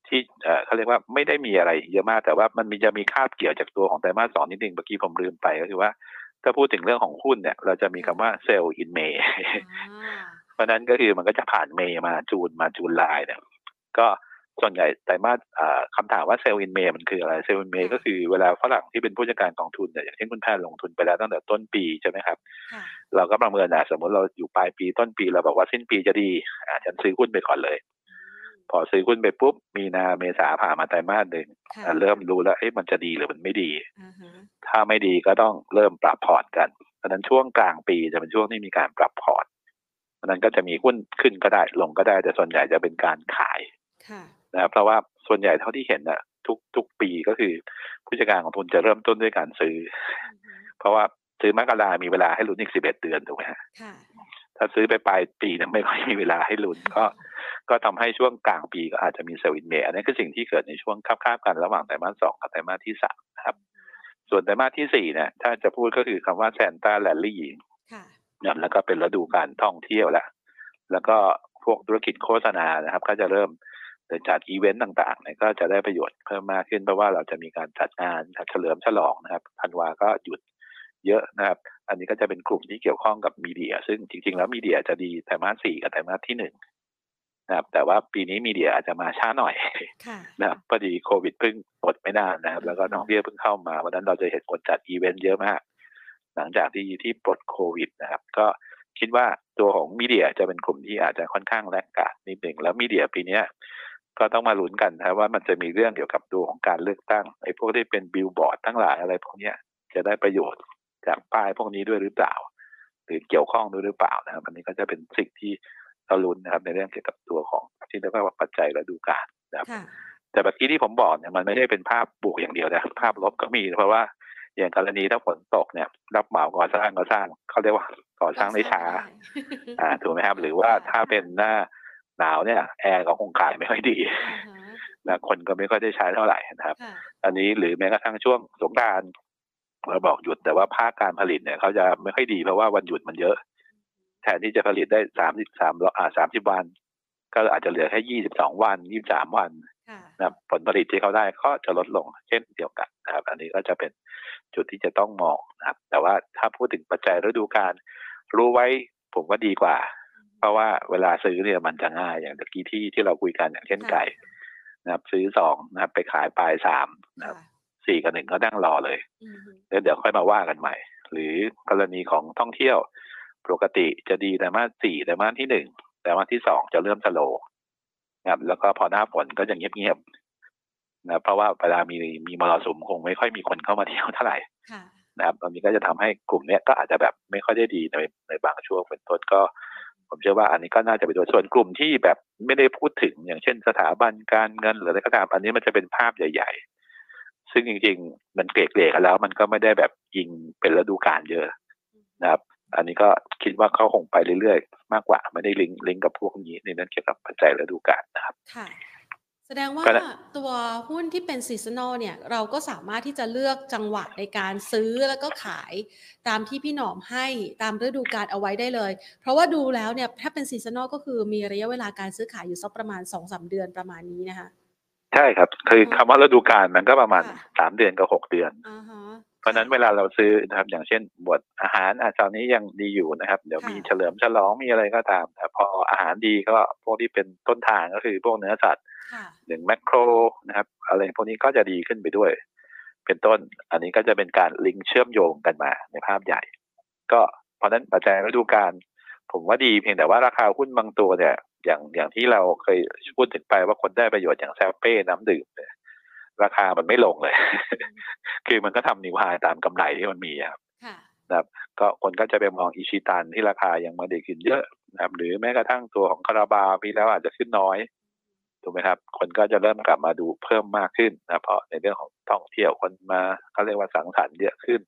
ที่เอ่อเขาเรียกว่าไม่ได้มีอะไรเยอะมาก แต่ว่ามันมีจะมีคาบเกี่ยวจากตัวของไตรมาสสองนิดนึงเมื่อกี้ผมลืมไปก็คือว่า ถ้าพูดถึงเรื่องของหุ้นเนี่ย เราจะมีคำว่า sell in May อ่าเพราะฉะนั้นก็คือมันก็จะผ่าน May มา June มา July เนี่ยก็ ส่วนใหญ่ไตรมาสอ่าคำถามว่า sell in May มันคืออะไร sell in May ก็คือเวลาฝรั่งที่เป็นผู้จัดการกองทุนเนี่ยอย่างเช่นคุณแพทย์ลงทุนไปแล้วตั้งแต่ต้นปีใช่ไหมครับค่ะเราก็ประเมินนะสมมติเราอยู่ปลายปีต้นปีเราบอกว่าสิ้นปีจะดีอาฉันซื้อหุ้นไปก่อนเลย พอซื้อหุ้นไปปุ๊บ มีนาเมษาผ่านมาไตรมาสหนึ่งค่ะอะเริ่มรู้แล้วเอ๊ะมันจะดีหรือมันไม่ดีอ่าฮะถ้าไม่ดีก็ต้องเริ่มปรับพอร์ตกันเพราะฉะนั้นช่วงกลางปีจะเป็นช่วงที่มีการปรับพอร์ตเพราะฉะนั้นก็จะมีหุ้นขึ้นก็ได้ลงก็ได้แต่ส่วนใหญ่จะเป็นการขายค่ะ นะครับเพราะว่าส่วนใหญ่เท่าที่เห็นน่ะทุกทุกปีก็คือ ผู้จัดการกองทุนจะเริ่มต้นด้วยการซื้ออือฮึเพราะว่าซื้อมกรามีเวลาให้ลุ้นอีกสิบเอ็ดเดือนถูกไหมฮะค่ะถ้าซื้อไปปลายปีเนี่ยไม่ค่อยมีเวลาให้ลุ้นก็ ก็ทำให้ช่วงกลางปีก็อาจจะมี Sell in May อันนี้คือสิ่งที่เกิดในช่วงคาบๆกันระหว่างไตรมาสสองกับไตรมาสที่สามนะครับ ส่วนไตรมาสที่สี่เนี่ยถ้าจะพูดก็คือคำว่า Santa Rally ค่ะนะแล้วก็เป็นฤดูการท่องเที่ยวแล้วแล้วก็พวกธุรกิจโฆษณานะครับ ก็จะเริ่ม จัดอีเวนต์ต่างๆเนี่ยก็จะได้ประโยชน์เพิ่มมากขึ้นเพราะว่าเราจะมีการจัดงานเฉลิมฉลองนะครับพันวาก็หยุดเยอะนะครับ อันนี้ก็จะเป็นกลุ่มที่เกี่ยวข้องกับมีเดีย ซึ่งจริง ๆ แล้วมีเดียจะดีไตรมาสสี่กับไตรมาสที่หนึ่งนะครับ แต่ว่าปีนี้มีเดียอาจจะมาช้าหน่อยค่ะนะครับพอดีโควิดเพิ่งหมดไม่นานนะครับ แล้วก็นักท่องเที่ยวเพิ่งเข้ามาวันนั้นเราจะเห็นคนจัดอีเวนต์เยอะมาก หลังจากที่ที่ปลดโควิดนะครับ ก็คิดว่าตัวของมีเดียจะเป็นกลุ่มที่อาจจะค่อนข้างแรงกาดนิดหนึ่งแล้วมีเดียปีเนี้ย ก็ต้องมาลุ้นกันนะครับว่ามันจะมีเรื่องเกี่ยวกับตัวของการเลือกตั้งไอ้พวกที่เป็นบิลบอร์ดทั้งหลายอะไรพวกเนี้ยจะได้ประโยชน์จากป้ายพวกนี้ด้วยหรือเปล่า หรือเกี่ยวข้องด้วยหรือเปล่านะครับอันนี้ก็จะเป็นสิ่งที่เราลุ้นนะครับในเรื่องเกี่ยวกับตัวของที่เรียกว่าปัจจัยและดูการนะครับค่ะแต่เมื่อกี้ที่ผมบอกเนี่ยมันไม่ได้เป็นภาพบวกอย่างเดียวนะภาพลบก็มีเพราะว่าอย่างกรณีถ้าฝนตกเนี่ย รับเหมาก่อสร้างก็สร้างเขาเรียกว่าก่อสร้างได้ช้า อ่าถูกไหมครับ หรือว่าถ้าเป็นหน้า หนาวเนี่ยแอร์ก็คงขายไม่ค่อยดีอ่าฮะนะคนก็ไม่ค่อยได้ใช้เท่าไหร่นะครับค่ะอันนี้หรือแม้กระทั่งช่วงสงกรารเราบอกหยุดแต่ว่าภาคการผลิตเนี่ยเขาจะไม่ค่อยดีเพราะว่าวันหยุดมันเยอะ แทนที่จะผลิตได้สามสิบสามอ่าสามสิบวัน ก็อาจจะเหลือแค่ยี่สิบสองวันยี่สิบสามวันค่ะนะครับผลผลิตที่เขาได้ก็จะลดลงเช่นเดียวกันนะครับ อันนี้ก็จะเป็นจุดที่จะต้องมองนะครับ แต่ว่าถ้าพูดถึงปัจจัยฤดูกาลรู้ไว้ผมว่าดีกว่า เพราะว่าเวลาซื้อเนี่ยมันจะง่ายอย่างตะกี้ที่ที่เราคุยกันอย่างเช่นไก่นะครับ ซื้อสองนะครับ ไปขายปลายสามนะครับค่ะสี่กับหนึ่งก็นั่งรอเลยอืมฮึแล้วเดี๋ยวค่อยมาว่ากันใหม่ หรือกรณีของท่องเที่ยวปกติจะดีแต่มาสสี่แต่มาสที่หนึ่งแต่มาสที่สองจะเริ่มสโลว์นะครับ แล้วก็พอหน้าฝนก็จะเงียบๆนะเพราะว่าเวลามีมีมรสุมคงไม่ค่อยมีคนเข้ามาเที่ยวเท่าไหร่ค่ะนะครับตอนนี้ก็จะทำให้กลุ่มเนี้ยก็อาจจะแบบไม่ค่อยได้ดีในในบางช่วงเป็นต้นก็ ผมเชื่อว่าอันนี้ก็น่าจะเป็นตัวส่วนกลุ่มที่แบบไม่ได้พูดถึงอย่างเช่นสถาบันการเงินหรืออะไรก็ตามอันนี้มันจะเป็นภาพใหญ่ ๆ ซึ่งจริง ๆ มันเกลี่ยๆกันแล้ว มันก็ไม่ได้แบบยิงเป็นฤดูกาลเยอะนะครับ อันนี้ก็คิดว่าเขาคงไปเรื่อยๆ มากกว่าไม่ได้ลิงก์ลิงก์กับพวกนี้ในเรื่องเกี่ยวกับปัจจัยฤดูกาลนะครับค่ะ ดงว่าก็ได้ตัวหุ้นที่เป็น seasonal เนี่ย เราก็สามารถที่จะเลือกจังหวะในการซื้อแล้วก็ขายตามที่พี่หนอมให้ตามฤดูกาลเอาไว้ได้เลย เพราะว่าดูแล้วเนี่ยถ้าเป็น seasonal ก็คือมีระยะเวลาการซื้อขายอยู่สักประมาณ2อสเดือนประมาณนี้นะคะ ใช่ครับ คือคำว่าฤดูกาลมันก็ประมาณค่ะสามเดือนกับหกเดือนอ่าฮะเพราะฉะนั้นเวลาเราซื้อนะครับ อย่างเช่นหมวดอาหารอะตอนนี้ยังดีอยู่นะครับ เดี๋ยวค่ะมีเฉลิมฉลองมีอะไรก็ตามแต่พออาหารดีก็พวกที่เป็นต้นทางก็คือพวกเนื้อสัตว์ค่ะ หนึ่งแมคโครนะครับ อะไรพวกนี้ก็จะดีขึ้นไปด้วย เป็นต้น อันนี้ก็จะเป็นการลิงก์เชื่อมโยงกันมาในภาพใหญ่ ก็เพราะฉะนั้นปัจจัยฤดูกาลผมว่าดีเพียงแต่ว่าราคาหุ้นบางตัวเนี่ย อย่างอย่างที่เราเคยพูดถึงไปว่าคนได้ประโยชน์อย่างแซฟเป้น้ำดื่มเนี่ยราคามันไม่ลงเลย คือมันก็ทำนิวไฮตามกำไรที่มันมีอะครับค่ะก็คนก็จะไปมองอิชิตันที่ราคายังไมาได้ขึ้นเยอะนะครับ หรือแม้กระทั่งตัวของคาราบาวปีแล้วอาจจะขึ้นน้อย ถูกไหมครับ คนก็จะเริ่มกลับมาดูเพิ่มมากขึ้นนะเพราะในเรื่องของท่องเที่ยวคนมาเขาเรียกว่าสังสรรค์เยอะขึ้น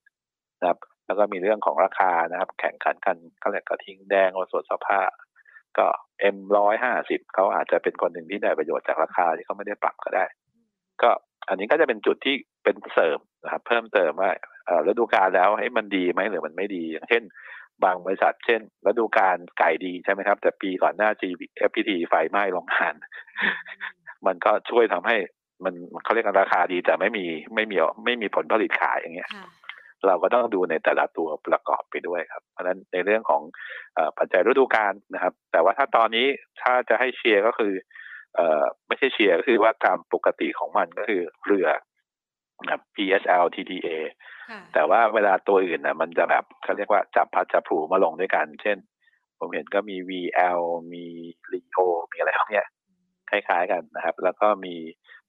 นะครับ แล้วก็มีเรื่องของราคานะครับ แข่งขันกันเขาเรียกกระทิงแดงโอสถสภาก็เอ็มร้อยห้าสิบเขาอาจจะเป็นคนหนึ่งที่ได้ประโยชน์จากราคาที่เขาไม่ได้ปรับก็ได้ ก็อันนี้ก็จะเป็นจุดที่เป็นเสริมนะครับ เพิ่มเติมว่าเออฤดูกาลแล้วให้มันดีไหมหรือมันไม่ดี อย่างเช่น บางบริษัทเช่นฤดูกาลไก่ดีใช่ไหมครับ แต่ปีก่อนหน้า G FPT ไฟไหม้โรงงาน มันก็ช่วยทำให้มันเขาเรียกกันราคาดีแต่ไม่มีไม่มีไม่มีผลผลิตขายอย่างเงี้ยค่ะเราก็ต้องดูในแต่ละตัวประกอบไปด้วยครับ เพราะฉะนั้นในเรื่องของเออปัจจัยฤดูกาลนะครับ แต่ว่าถ้าตอนนี้ถ้าจะให้เชียร์ก็คือเอ่อไม่ใช่เชียร์ก็คือว่าตามปกติของมันก็คือเรือ นะครับ PSL TTA ค่ะแต่ว่าเวลาตัวอื่นนะมันจะแบบเขาเรียกว่าจับพัดจับผูมาลงด้วยกัน เช่น ผมเห็นก็มี VL มี Leo มีอะไรพวกเนี้ยคล้ายๆกันนะครับ แล้วก็มี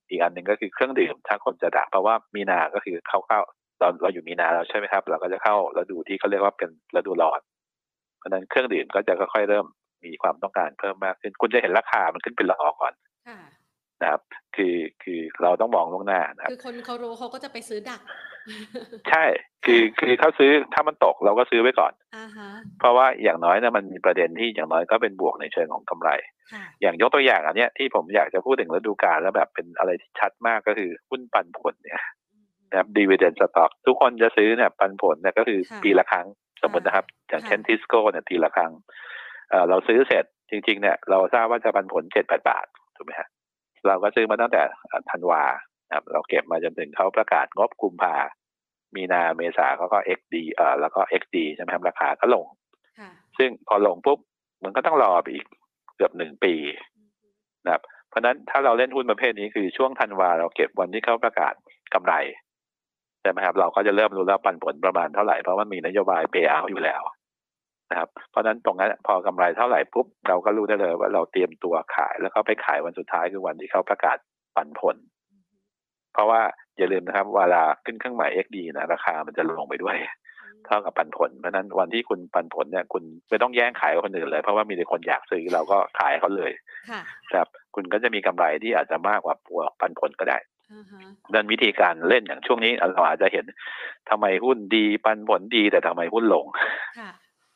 อีกอันหนึ่งก็คือเครื่องดื่ม ถ้าคนจะดักเพราะว่ามีนา ก็คือเข้าเข้าเราเราอยู่มีนาแล้วใช่ไหมครับ เราก็จะเข้าฤดูที่เขาเรียกว่าเป็นฤดูร้อน เพราะฉะนั้นเครื่องดื่มก็จะค่อยๆเริ่มมีความต้องการเพิ่มมากขึ้น คุณจะเห็นราคามันขึ้นเป็นละออก่อนค่ะ นะครับ คือคือเราต้องมองล่วงหน้านะครับคือคนเขารู้เขาก็จะไปซื้อดัก ใช่ คือคือเขาซื้อถ้ามันตกเราก็ซื้อไว้ก่อนอ่าฮะเพราะว่าอย่างน้อยนะมันมีประเด็นที่อย่างน้อยก็เป็นบวกในเชิงของกำไรค่ะอย่างยกตัวอย่างอันเนี้ยที่ผมอยากจะพูดถึงฤดูกาลแล้วแบบเป็นอะไรที่ชัดมากก็คือหุ้นปันผลเนี่ยนะครับดีเวเดนสต็อกทุกคนจะซื้อเนี่ยปันผลเนี่ยก็คือค่ะปีละครั้งสมมตินะครับ อย่างค่ะเช่นทิสโก้เนี่ยทีละครั้งเอ่อเราซื้อเสร็จจริง ๆ เนี่ยเราทราบว่าจะปันผลเจ็ดแปดบาทถูกไหมฮะ เราก็ซื้อมาตั้งแต่ธันวานะครับเราเก็บมาจนถึงเขาประกาศงบกุมภา มีนาเมษาเขาก็ XD เอ่อแล้วก็ XD ใช่ไหมครับราคาก็ลงค่ะซึ่งพอลงปุ๊บมันก็ต้องรอไปอีกเกือบหนึ่งปีนะครับ เพราะฉะนั้นถ้าเราเล่นหุ้นประเภทนี้คือช่วงธันวาเราเก็บวันที่เขาประกาศกำไรใช่ไหมครับ เราก็จะเริ่มรู้แล้วปันผลประมาณเท่าไหร่เพราะมันมีนโยบายเ a y เอาอยู่แล้ว นะครับเพราะฉะนั้นตรงนั้นพอกำไรเท่าไหร่ปุ๊บเราก็รู้ได้เลยว่าเราเตรียมตัวขายแล้วก็ไปขายวันสุดท้ายคือวันที่เขาประกาศปันผล เพราะว่าอย่าลืมนะครับเวลาขึ้นเครื่องหมาย XD นะราคามันจะลงไปด้วย เท่ากับปันผล เพราะฉะนั้นวันที่คุณปันผลเนี่ยคุณไม่ต้องแย่งขายกับคนอื่นเลย เพราะว่ามีแต่คนอยากซื้อเราก็ขายเขาเลยค่ะครับคุณก็จะมีกำไรที่อาจจะมากกว่าปัวปันผลก็ได้อ่าฮะดันวิธีการเล่นอย่างช่วงนี้เราอาจจะเห็นทำไมหุ้นดีปันผลดีแต่ทำไมหุ้นลงค่ะ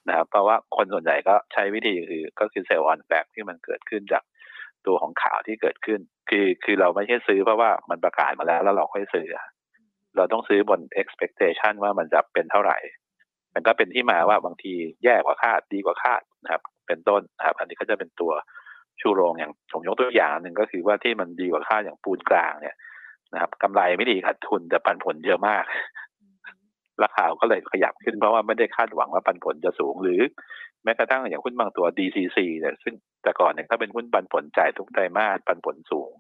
นะครับ เพราะว่าคนส่วนใหญ่ก็ใช้วิธีคือก็คือเซลล์ออนแบกที่มันเกิดขึ้นจากตัวของข่าวที่เกิดขึ้น คือคือเราไม่ใช่ซื้อเพราะว่ามันประกาศมาแล้วแล้วเราค่อยซื้อ เราต้องซื้อบน expectation ว่ามันจะเป็นเท่าไหร่ มันก็เป็นที่มาว่าบางทีแย่กว่าคาดดีกว่าคาดนะครับ เป็นต้นนะครับ อันนี้ก็จะเป็นตัวชูโรงอย่างผมยกตัวอย่างหนึ่งก็คือว่าที่มันดีกว่าคาดอย่างปูนกลางเนี่ยนะครับกำไรไม่ดีขาดทุนแต่ปันผลเยอะมาก ราคาก็เลยขยับขึ้นเพราะว่าไม่ได้คาดหวังว่าปันผลจะสูงหรือ แม้กระทั่งอย่างหุ้นบางตัว DCC เนี่ยซึ่งแต่ก่อนเนี่ยถ้าเป็นหุ้นปันผลจ่ายทุกไตรมาสปันผลสูง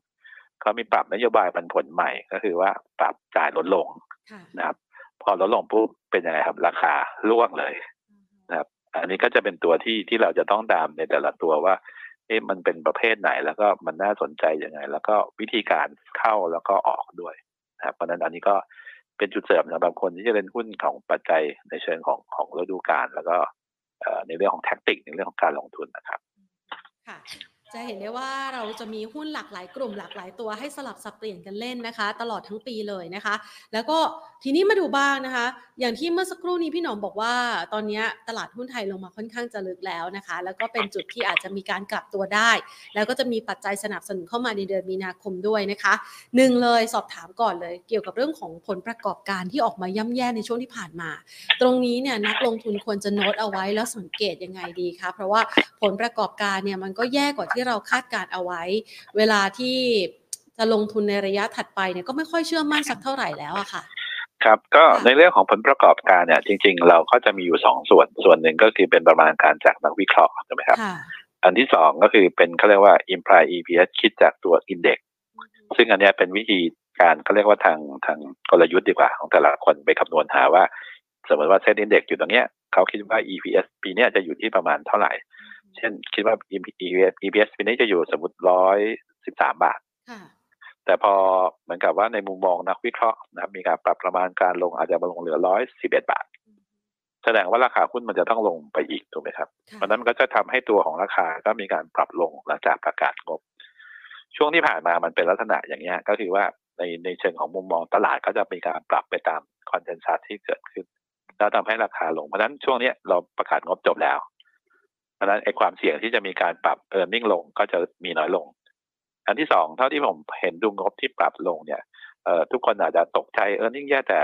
เขามีปรับนโยบายปันผลใหม่ก็คือว่าปรับจ่ายลดลงค่ะนะครับ พอลดลงปุ๊บเป็นยังไงครับ ราคาล่วงเลยนะครับ อันนี้ก็จะเป็นตัวที่ที่เราจะต้องตามในแต่ละตัวว่าเอ๊ะมันเป็นประเภทไหนแล้วก็มันน่าสนใจยังไง แล้วก็วิธีการเข้าแล้วก็ออกด้วยนะครับเพราะฉะนั้นอันนี้ก็ เป็นจุดเสริมสำหรับคนที่จะเล่นหุ้นของปัจจัยในเชิงของของฤดูกาลแล้วก็ในเรื่องของแท็กติกในเรื่องของการลงทุนนะครับค่ะ จะเห็นได้ว่าเราจะมีหุ้นหลากหลายกลุ่มหลากหลายตัวให้สลับสับเปลี่ยนกันเล่นนะคะ ตลอดทั้งปีเลยนะคะ แล้วก็ทีนี้มาดูบ้างนะคะ อย่างที่เมื่อสักครู่นี้พี่หนอมบอกว่า ตอนนี้ตลาดหุ้นไทยลงมาค่อนข้างจะลึกแล้วนะคะ แล้วก็เป็นจุดที่อาจจะมีการกลับตัวได้ แล้วก็จะมีปัจจัยสนับสนุนเข้ามาในเดือนมีนาคมด้วยนะคะหนึ่งเลยสอบถามก่อนเลย เกี่ยวกับเรื่องของผลประกอบการที่ออกมาย่ำแย่ในช่วงที่ผ่านมา ตรงนี้เนี่ยนักลงทุนควรจะโน้ตเอาไว้แล้วสังเกตยังไงดีคะเพราะว่าผลประกอบการเนี่ยมันก็แย่กว่าที่เราคาดการเอาไว้ เวลาที่จะลงทุนในระยะถัดไปเนี่ยก็ไม่ค่อยเชื่อมั่นสักเท่าไหร่แล้วอะค่ะครับก็ค่ะในเรื่องของผลประกอบการเนี่ย จริง ๆ เราก็จะมีอยู่สองส่วนส่วนหนึ่งก็คือเป็นประมาณการจากนักวิเคราะห์ใช่ไหมครับค่ะอันที่สองก็คือเป็นเขาเรียกว่า imply EPS คิดจากตัว index ซึ่งอันเนี้ยเป็นวิธีการเขาเรียกว่าทางทางกลยุทธ์ดีกว่า ของแต่ละคนไปคำนวณหาว่า สมมติว่าเซ็นอินเด็กอยู่ตรงเนี้ยเขาคิดว่า EPS ปีเนี้ยจะอยู่ที่ประมาณเท่าไหร่ เช่นคิดว่า EPS EPS ปีนี้จะอยู่สมมติร้อยสิบสามบาทค่ะแต่พอเหมือนกับว่าในมุมมองนักวิเคราะห์นะครับมีการปรับประมาณการลงอาจจะมาลงเหลือร้อยสิบเอ็ดบาท แสดงว่าราคาหุ้นมันจะต้องลงไปอีกถูกไหมครับค่ะเพราะฉะนั้นมันก็จะทำให้ตัวของราคาก็มีการปรับลงหลังจากประกาศงบ ช่วงที่ผ่านมามันเป็นลักษณะอย่างเงี้ยก็คือว่าในในเชิงของมุมมองตลาดก็จะมีการปรับไปตามคอนเทนซัสที่เกิดขึ้นแล้วทำให้ราคาลงเพราะฉะนั้นช่วงเนี้ยเราประกาศงบจบแล้วเพ ราะฉะนั้นไอ้ความเสี่ยงที่จะมีการปรับเออร์เน็งลงก็จะมีน้อยลง อันที่สองเท่าที่ผมเห็นดูงบที่ปรับลงเนี่ยเอ่อทุกคนอาจจะตกใจเออร์เน็งแย่แต่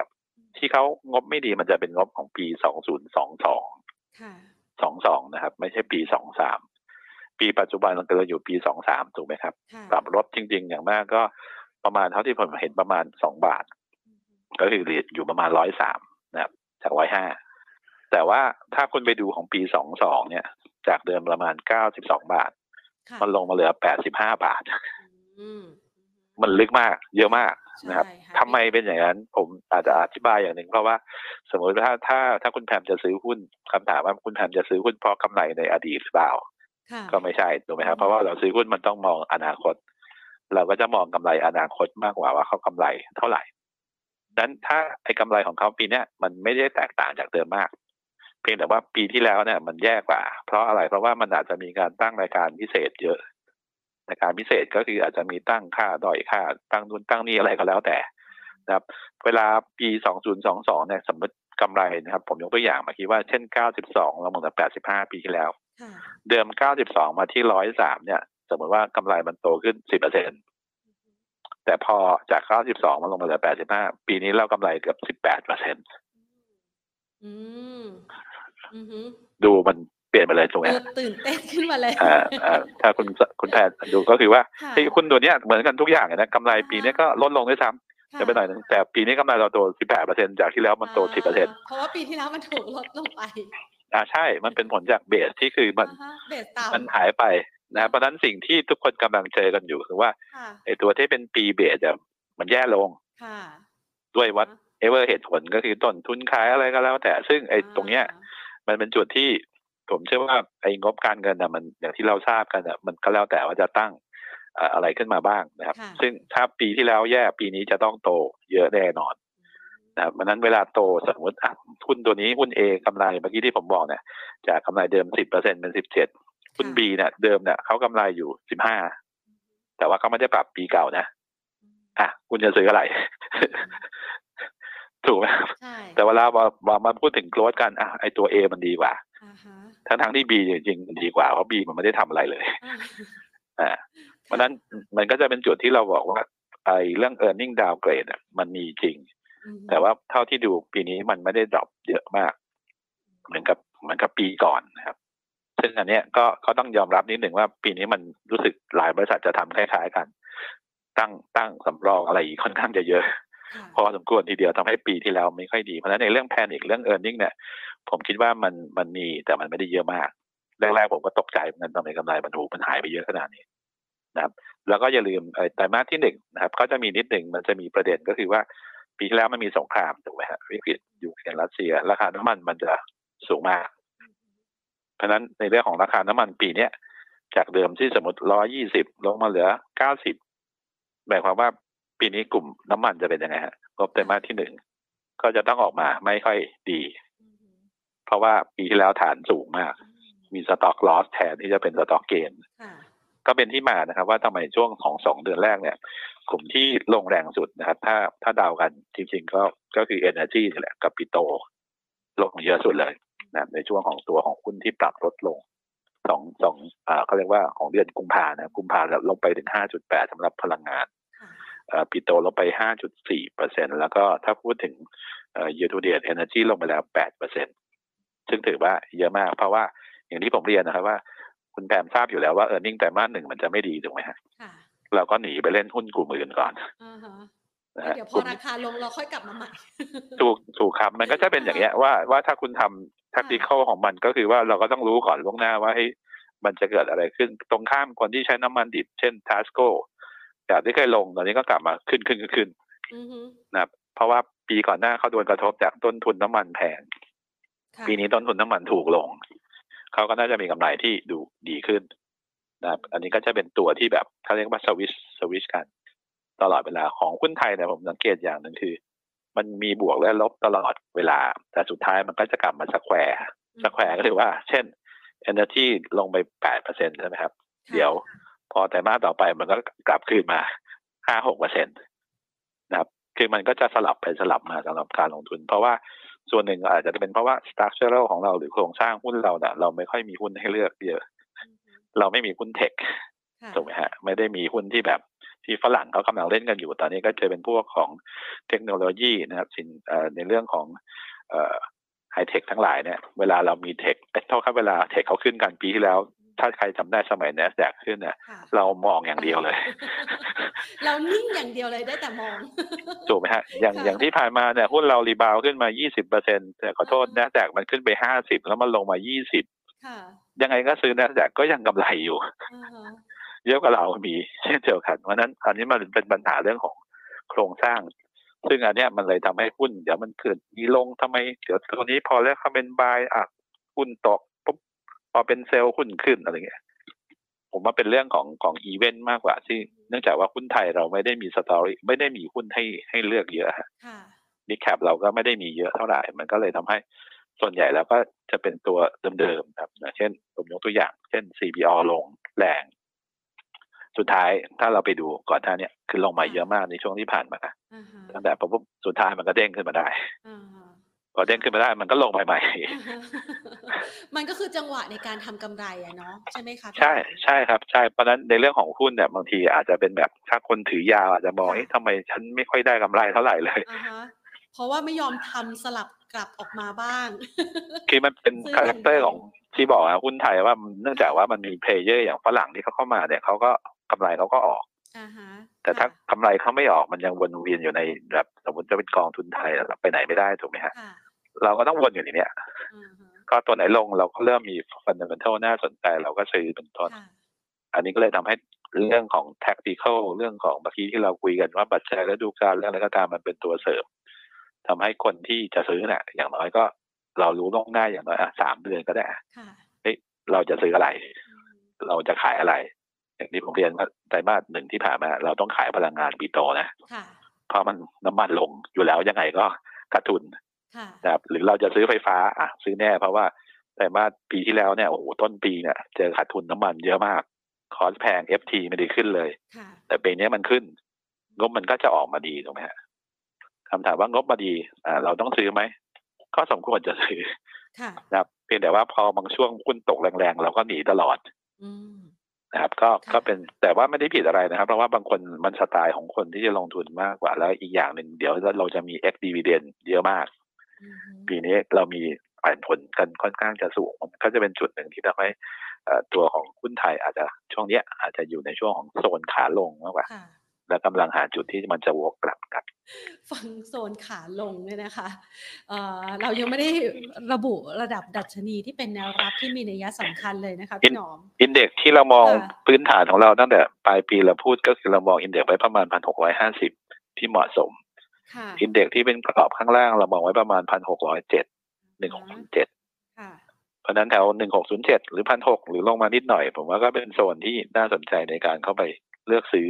ที่เขางบไม่ดีมันจะเป็นงบของปีสองศูนย์สองสองค่ะสองสองนะครับ ไม่ใช่ปีสองสามปีปัจจุบันเราเกิดอยู่ปีสองสามถูกไหมครับค่ะปรับลดจริง ๆ อย่างมากก็ประมาณเท่าที่ผมเห็นประมาณสองบาท ก็คือเหรียญอยู่ประมาณร้อยสามนะครับจากร้อยห้าแต่ว่าถ้าคุณไปดูของปีสองสองเนี่ย จากเดิมประมาณเก้าสิบสองบาทค่ะมันลงมาเหลือแปดสิบห้าบาทอืมมันลึกมาก เยอะมากนะครับใช่ทำไมเป็นอย่างนั้น ผมอาจจะอธิบายอย่างหนึ่งเพราะว่าสมมติว่าถ้าถ้าถ้าคุณแพมจะซื้อหุ้นคำถามว่าคุณแพมจะซื้อหุ้นเพราะกำไรในอดีตหรือเปล่าค่ะก็ไม่ใช่ถูกไหมครับอืมเพราะว่าเราซื้อหุ้นมันต้องมองอนาคต เราก็จะมองกำไรอนาคตมากกว่าว่าเขากำไรเท่าไหร่นั้นถ้าไอ้กำไรของเขาปีเนี้ยมันไม่ได้แตกต่างจากเดิมมากเพียงแต่ว่าปีที่แล้วเนี่ยมันแย่กว่า เพราะอะไรเพราะว่ามันอาจจะมีการตั้งรายการพิเศษเยอะรายการพิเศษก็คืออาจจะมีตั้งค่าด้อยค่า ตั้งนู่นตั้งนี่อะไรก็แล้วแต่นะครับ เวลาปี 2022 เนี่ยสมมติกำไรนะครับ ผมยกตัวอย่างมาคิดว่าเช่น 92 เรามองแต่85 ปีที่แล้วค่ะเดิม 92 มาที่ 103 เนี่ย สมมติว่ากำไรมันโตขึ้น 10%แแต่พอจาก 92 มันลงมาเหลือ 85 ปีนี้เรากำไรเกือบ 18เปอร์เซ็นต์อืมอือหือ ดูมันเปลี่ยนไปเลยตรงเอเนี้อยตื่นเต้นขึ้นมาเลยอ่าอ่าถ้าคุณคุณแพทย์ดูก็คือว่าค่ะที่คุณตัวเนี้ยเหมือนกันทุกอย่างเลยนะกำไรปีนี้ก็ลดลงด้วยซ้ำจะไปหน่อยนึงแต่ปีนี้กำไรเราโต 18เปอร์เซ็นจากที่แล้วมันโต 10เปอร์เซ็นต์เพราะว่าปีที่แล้วมันถูกลดลงไป อ่าใช่ มันเป็นผลจากเบสที่คือมันอ่าฮะเบสต่ำมันหายไปนะเพราะฉะนั้นสิ่งที่ทุกคนกำลังเจอกันอยู่คือว่าค่ะไอ้ตัวที่เป็นปีเบสอะมันแย่ลงค่ะด้วยวัดเอเวอร์เหตุผลก็คือต้นทุนขายอะไรก็แล้ว แต่ซึ่งไอ้ตรงเนี้ย มันเป็นจุดที่ผมเชื่อว่าไอ้งบการเงินนะมันอย่างที่เราทราบกันอะมันก็แล้วแต่ว่าจะตั้งเอ่ออะไรขึ้นมาบ้างนะครับค่ะซึ่งถ้าปีที่แล้วแย่ปีนี้จะต้องโตเยอะแน่นอนนะครับเพราะฉะนั้นเวลาโตสมมติอะหุ้นตัวนี้หุ้น A กำไรเมื่อกี้ที่ผมบอกเนี่ยจากกำไรเดิม10%เป็น17หุ้น B เนี่ยเดิมเนี่ยเขากำไรอยู่15แต่ว่าเขาไม่ได้ปรับปีเก่านะอะคุณจะซื้ออะไร ถูกไหมครับใช่แต่เวลามามามาพูดถึงโกรดกันอะไอตัว A มันดีกว่าอ่าฮะทั้งทั้งๆที่ B จริงๆมันดีกว่าเพราะ B มันไม่ได้ทำอะไรเลยอ่าอ่าเพราะฉะนั้นมันก็จะเป็นจุดที่เราบอกว่าไอ้เรื่อง e a r n i n g downgrade อะมันมีจริงอืมแต่ว่าเท่าที่ดูปีนี้มันไม่ได้ดรอปเยอะมาก เหมือนกับเหมือนกับปีก่อนนะครับซึ่งอันเนี้ยก็ก็ต้องยอมรับนิดหนึ่งว่าปีนี้มันรู้สึกหลายบริษัทจะทำคล้ายๆกัน ตั้งตั้งสำรองอะไรอีกค่อนข้างจะเยอะค่ะ พอสมควรทีเดียวทำให้ปีที่แล้วไม่ค่อยดี เพราะฉะนั้นในเรื่องแพนิคเรื่องเอ r n ร์เน็งเนี่ย ผมคิดว่ามันมันมีแต่มันไม่ได้เยอะมาก แรกๆผมก็ตกใจเหมือนกันทำไมกำไรมันถูกมันหายไปเยอะขนาดนี้นะครับ แล้วก็อย่าลืมเอ่อไตรมาสที่หนึ่งนะครับก็จะมีนิดหนึ่งมันจะมีประเด็นก็คือว่า ปีที่แล้วมันมีสงครามถูกไหมฮะวิกฤตยูเครนรัสเซีย ราคาน้ำมันมันจะสูงมาก เพราะฉะนั้นในเรื่องของราคาน้ำมันปีเนี้ยจากเดิมที่สมมติร้อยี่สิบลงมาเหลือเก้าสิบหมายความว่า ปีนี้กลุ่มน้ำมันจะเป็นยังไงฮะงบไตรมาสที่หนึ่งก็จะต้องออกมาไม่ค่อยดีอืมเพราะว่าปีที่แล้วฐานสูงมาก มีสต็อกลอสแทนที่จะเป็นสต็อกเกนค่ะก็เป็นที่มานะครับ ว่าทำไมช่วงของสองเดือนแรกเนี่ย กลุ่มที่ลงแรงสุดนะครับ ถ้าถ้าเดากันจริงๆก็ก็คือ Energy นี่แหละกับปิโตลงเยอะสุดเลยนะครับในช่วงของตัวของหุ้นที่ปรับลดลงสองสองอ่าเขาเรียกว่าของเดือนกุมภานะกุมภาลงไปถึง5.8สำหรับพลังงานค่ะเอ่อ ปิโตลงไป 5.4เปอร์เซ็นแล้วก็ถ้าพูดถึงเอ่อ year to date energy ลงไปแล้ว8เปอร์เซ็นซึ่งถือว่าเยอะมากเพราะว่าอย่างที่ผมเรียนนะครับว่า คุณแพมทราบอยู่แล้วว่า e a r n i n g แต่มาสหนึ่งมันจะไม่ดีถูกไหมฮะค่ะเราก็หนีไปเล่นหุ้นกลุ่มอื่นก่อนอ่าฮะนะฮะเดี๋ยวพกลุ่อมราคาลงเราค่อยกลับมาใหม่ ถูกถูกครับ มันก็จะเป็นอย่างเงี้ยว่าว่าถ้าคุณทำ tactical ของมันก็คือว่าเราก็ต้องรู้ก่อนล่วงหน้าว่าเฮ้ยมันจะเกิดอะไรขึ้นตรงข้ามคนที่ใช้น้ำมันดิบ เช่น Tasco จากที่เคยลงตอนนี้ก็กลับมาขึ้นขึ้นขึ้นขึ้นอือฮึนะครับเพราะว่าปีก่อนหน้าเขาโดนกระทบจากต้นทุนน้ำมันแพงค่ะปีนี้ต้นทุนน้ำมันถูกลงเขาก็น่าจะมีกำไรที่ดูดีขึ้นนะครับ อันนี้ก็จะเป็นตัวที่แบบเขาเรียกว่าสวิชสวิชกัน ตลอดเวลาของหุ้นไทยเนี่ยผมสังเกตอย่างหนึ่งคือ มันมีบวกและลบตลอดเวลา แต่สุดท้ายมันก็จะกลับมา square square ก็คือว่า เช่น Energy ลงไปแปดเปอร์เซ็นใช่ไหมครับค่ะเดี๋ยว พอแต่มาสต่อไปมันก็กลับคืนมาห้าหกเปอร์เซ็นตนะครับคือมันก็จะสลับไปสลับมาสำหรับการลงทุน เพราะว่าส่วนหนึ่งอาจจะเป็นเพราะว่า structural ของเราหรือโครงสร้างหุ้นเราเนี่ยเราไม่ค่อยมีหุ้นให้เลือกเยอะอือฮึเราไม่มีหุ้นเทคค่ะถูกไหมฮะ ไม่ได้มีหุ้นที่แบบที่ฝรั่งเขากำลังเล่นกันอยู่ตอนนี้ก็จะเป็นพวกของเทคโนโลยีนะครับสินเอ่อในเรื่องของเอ่อไฮเทคทั้งหลายเนี่ย เวลาเรามี tech เท่ากับเวลา tech เขาขึ้นกันปีที่แล้ว ถ้าใครจำได้สมัย NASDAQ ขึ้นเนี่ยค่ะเรามองอย่างเดียวเลย เรานิ่งอย่างเดียวเลยได้แต่มอง ถูกไหมฮะ อย่างค่ะอย่างที่ผ่านมาเนี่ยหุ้นเรา rebound ขึ้นมา 20เปอร์เซ็นแต่ขอโทษอ่านะแ a กมันขึ้นไป 50 แล้วมันลงมา 20ค่ะยังไงก็ซื้อนะแ a กก็ยังกำไรอยู่อ่าฮะเยอะกว่าเรามีเช่นเดียวกันเพราะฉะนั้นอันนี้มันเป็นปัญหาเรื่องของโครงสร้าง ซึ่งอันเนี้ยมันเลยทำให้หุ้นเดี๋ยวมันเกิดมีลงทำไม เดี๋ยวตัวนี้พอแล้วเขาเป็น buy อะหุ้นตกปุ๊บ พอเป็น sell หุ้นขึ้นอะไรเงี้ยผมว่าเป็นเรื่องของของอีเวนต์มากกว่าที่เนื่องจากว่าหุ้นไทยเราไม่ได้มี story ไม่ได้มีหุ้นให้ให้เลือกเยอะฮะค่ะ big cap เราก็ไม่ได้มีเยอะเท่าไหร่ มันก็เลยทำให้ส่วนใหญ่แล้วก็จะเป็นตัวเดิมๆครับอย่างเช่นผมยกตัวอย่าง เช่น CBO ลงแรงสุดท้ายถ้าเราไปดูก่อนหน้าเนี้คือลงมาเยอะมากในช่วงที่ผ่านมาอ่าฮะตั้งแต่ปุ๊บสุดท้ายมันก็เด้งขึ้นมาได้อ่าฮะ พอเด้งขึ้นมาได้มันก็ลงไปใหม่อ่าฮะมันก็คือจังหวะในการทำกำไรอะเนาะใช่ไหมคะพี่ใช่หนอมใช่ครับใช่เพราะฉะนั้นในเรื่องของหุ้นเนี่ยบางทีอาจจะเป็นแบบถ้าคนถือยาวอาจจะมองค่ะเอ๊ะทำไมฉันไม่ค่อยได้กำไรเท่าไหร่เลยอ่าฮะเพราะว่าไม่ยอมทำสลับกลับออกมาบ้าง คือมันเป็นซื้อ character อย่างเดียวร์ของที่บอกอะหุ้นไทยว่าเนื่องจากว่ามันมี player อย่างฝรั่งที่เขาเข้ามาเนี่ยเขาก็กำไรเขาก็ออกอ่าฮะแต่ถ้าค่ะกำไรเขาไม่ออกมันยังวนเวียนอยู่ในแบบสมมติจะเป็นกองทุนไทยเราไปไหนไม่ได้ถูกไหมฮะค่ะ เราก็ต้องวนอยู่ในเนี้ยอ่าฮะก็ตัวไหนลงเราก็เริ่มมี fundamental น่าสนใจเราก็ซื้อเป็นต้นค่ะอันนี้ก็เลยทำให้เรื่องของ tactical เรื่องของเมื่อกี้ที่เราคุยกันว่าปัจจัยและฤดูกาลเรื่องอะไรก็ตามมันเป็นตัวเสริมทำให้คนที่จะซื้อเนี่ยอย่างน้อยก็เรารู้ล่วงหน้าอย่างน้อยอะสามเดือนก็ได้อะค่ะเฮ้ยเราจะซื้ออะไรอืมเราจะขายอะไร อย่างที่ผมเรียนว่าไตรมาสหนึ่งที่ผ่านมา เราต้องขายพลังงานปีโตนะค่ะเพราะมันน้ำมันลงอยู่แล้วยังไงก็ขาดทุนค่ะ นะครับหรือเราจะซื้อไฟฟ้าอะซื้อแน่เพราะว่าไตรมาสปีที่แล้วเนี่ยโอ้โหต้นปีเนี่ยเจอขาดทุนน้ำมันเยอะมาก คอสแพง FT ไม่ได้ขึ้นเลยค่ะแต่ปีนี้มันขึ้น งบมันก็จะออกมาดีถูกไหมฮะคำถามว่างบมาดีอ่าเราต้องซื้อไหมก็สมควรจะซื้อค่ะนะครับเพียงแต่ว่าพอบางช่วงหุ้นตกแรงๆเราก็หนีตลอดอืมนะครับ ก็ค่ะก็เป็นแต่ว่าไม่ได้ผิดอะไรนะครับ เพราะว่าบางคนมันสไตล์ของคนที่จะลงทุนมากกว่า แล้วอีกอย่างหนึ่งเดี๋ยวเราจะมี X dividend เยอะมากอืม ปีนี้เรามีปันผลกันค่อนข้างจะสูงมันก็จะเป็นจุดหนึ่งที่ทำให้เอ่อตัวของหุ้นไทยอาจจะช่วงเนี้ยอาจจะอยู่ในช่วงของโซนขาลงมากกว่าค่ะและกำลังหาจุดที่มันจะวกกลับกันฟังโซนขาลงเนี่ยนะคะเอ่อเรายังไม่ได้ระบุระดับดัชนีที่เป็นแนวรับที่มีนัยสำคัญเลยนะคะพี่หนอม อินเด็กที่เรามองค่ะพื้นฐานของเราตั้งแต่ปลายปีเราพูดก็คือเรามองอินเด็กไว้ประมาณพันหกร้อยห้าสิบที่เหมาะสมค่ะ อินเด็กที่เป็นกรอบข้างล่างเรามองไว้ประมาณพันหกร้อยเจ็ดหนึ่งหกเจ็ดค่ะเพราะฉะนั้นแถวหนึ่งหกศูนย์เจ็ดหรือพันหกหรือลงมานิดหน่อย ผมว่าก็เป็นโซนที่น่าสนใจในการเข้าไปเลือกซื้อ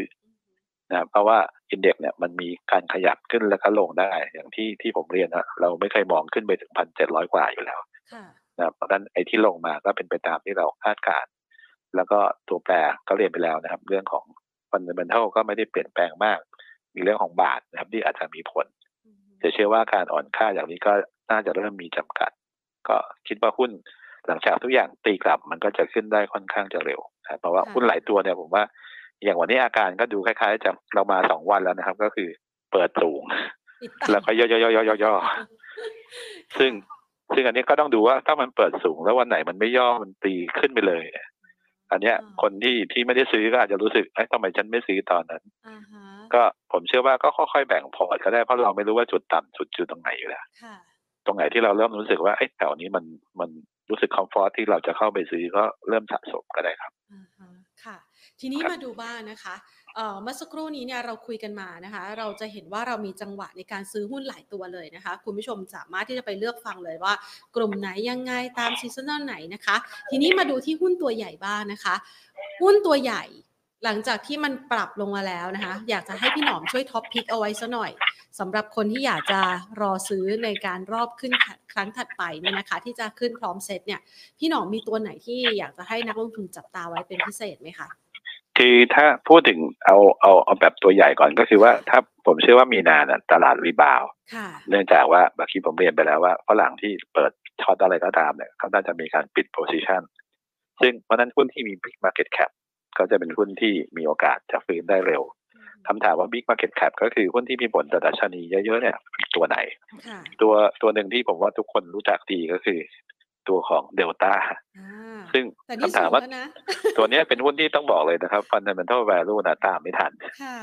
นะครับเพราะว่าอินเด็กเนี่ยมันมีการขยับขึ้นแล้วก็ลงได้ อย่างที่ที่ผมเรียนนะเราไม่เคยมองขึ้นไปถึงพันเจ็ดร้อยกว่าอยู่แล้วค่ะนะครับเพราะฉะนั้นไอ้ที่ลงมาก็เป็นไปตามที่เราคาดการณ์แล้วก็ตัวแปรก็เรียนไปแล้วนะครับ เรื่องของ fundamental ก็ไม่ได้เปลี่ยนแปลงมาก มีเรื่องของบาทนะครับที่อาจจะมีผลอืมแต่เชื่อว่าการอ่อนค่าอย่างนี้ก็น่าจะเริ่มมีจำกัด ก็คิดว่าหุ้นหลังจากทุกอย่างตีกลับมันก็จะขึ้นได้ค่อนข้างจะเร็วนะครับเพราะว่าหุ้นหลายตัวเนี่ยผมว่า อย่างวันนี้อาการก็ดูคล้ายๆจะเรามาสองวันแล้วนะครับ ก็คือเปิดสูงติดตามแล้วก็ย่อๆๆๆๆซึ่งซึ่งอันนี้ก็ต้องดูว่าถ้ามันเปิดสูงแล้ววันไหนมันไม่ย่อมันตีขึ้นไปเลยเนี่ย อันเนี้ยคนที่ที่ไม่ได้ซื้อก็อาจจะรู้สึกเอ้ยทำไมฉันไม่ซื้อตอนนั้นอ่าฮะก็ผมเชื่อว่าก็ค่อยๆแบ่งพอร์ตก็ได้เพราะเราไม่รู้ว่าจุดต่ำสุดอยู่ตรงไหนอยู่แล้วค่ะตรงไหนที่เราเริ่มรู้สึกว่าเอ้ยแถวนี้มันมันรู้สึก comfort ที่เราจะเข้าไปซื้อก็เริ่มสะสมก็ได้ครับอ่าฮะค่ะ ทีนี้ครับมาดูบ้างนะคะ เมื่อสักครู่นี้เนี่ยเราคุยกันมานะคะ เราจะเห็นว่าเรามีจังหวะในการซื้อหุ้นหลายตัวเลยนะคะ คุณผู้ชมสามารถที่จะไปเลือกฟังเลยว่ากลุ่มไหนยังไงตาม seasonal ไหนนะคะ ทีนี้มาดูที่หุ้นตัวใหญ่บ้างนะคะ หุ้นตัวใหญ่หลังจากที่มันปรับลงมาแล้วนะคะ อยากจะให้พี่หนอมช่วย top pick เอาไว้ซะหน่อยสำหรับคนที่อยากจะรอซื้อในการรอบขึ้นครั้งถัดไปเนี่ยนะคะ ที่จะขึ้นพร้อมเซตเนี่ย พี่หนอมมีตัวไหนที่อยากจะให้นักลงทุนจับตาไว้เป็นพิเศษไหมคะ คือถ้าพูดถึงเอาเอาเอาแบบตัวใหญ่ก่อนก็คือว่าถ้าผมเชื่อว่ามีนาน่ะตลาด rebound ค่ะเนื่องจากว่าเมื่อกี้ผมเรียนไปแล้วว่าฝรั่งที่เปิดshort อะไรก็ตามเนี่ยเขาน่าจะมีการปิด position ซึ่งเพราะฉะนั้นหุ้นที่มี Big Market Cap ก็จะเป็นหุ้นที่มีโอกาสจะฟื้นได้เร็วคำถามว่า Big Market Cap ก็คือหุ้นที่มีผลต่อดัชนีเยอะๆเนี่ยตัวไหนค่ะตัวตัวหนึ่งที่ผมว่าทุกคนรู้จักดีก็คือ ตัวของเดลต้าอ่า ซึ่งแต่นี่คำสูถามว่าสูงแล้วนะตัวเนี้ยเป็นหุ้นที่ต้องบอกเลยนะครับ fundamental value นะตามไม่ทันค่ะ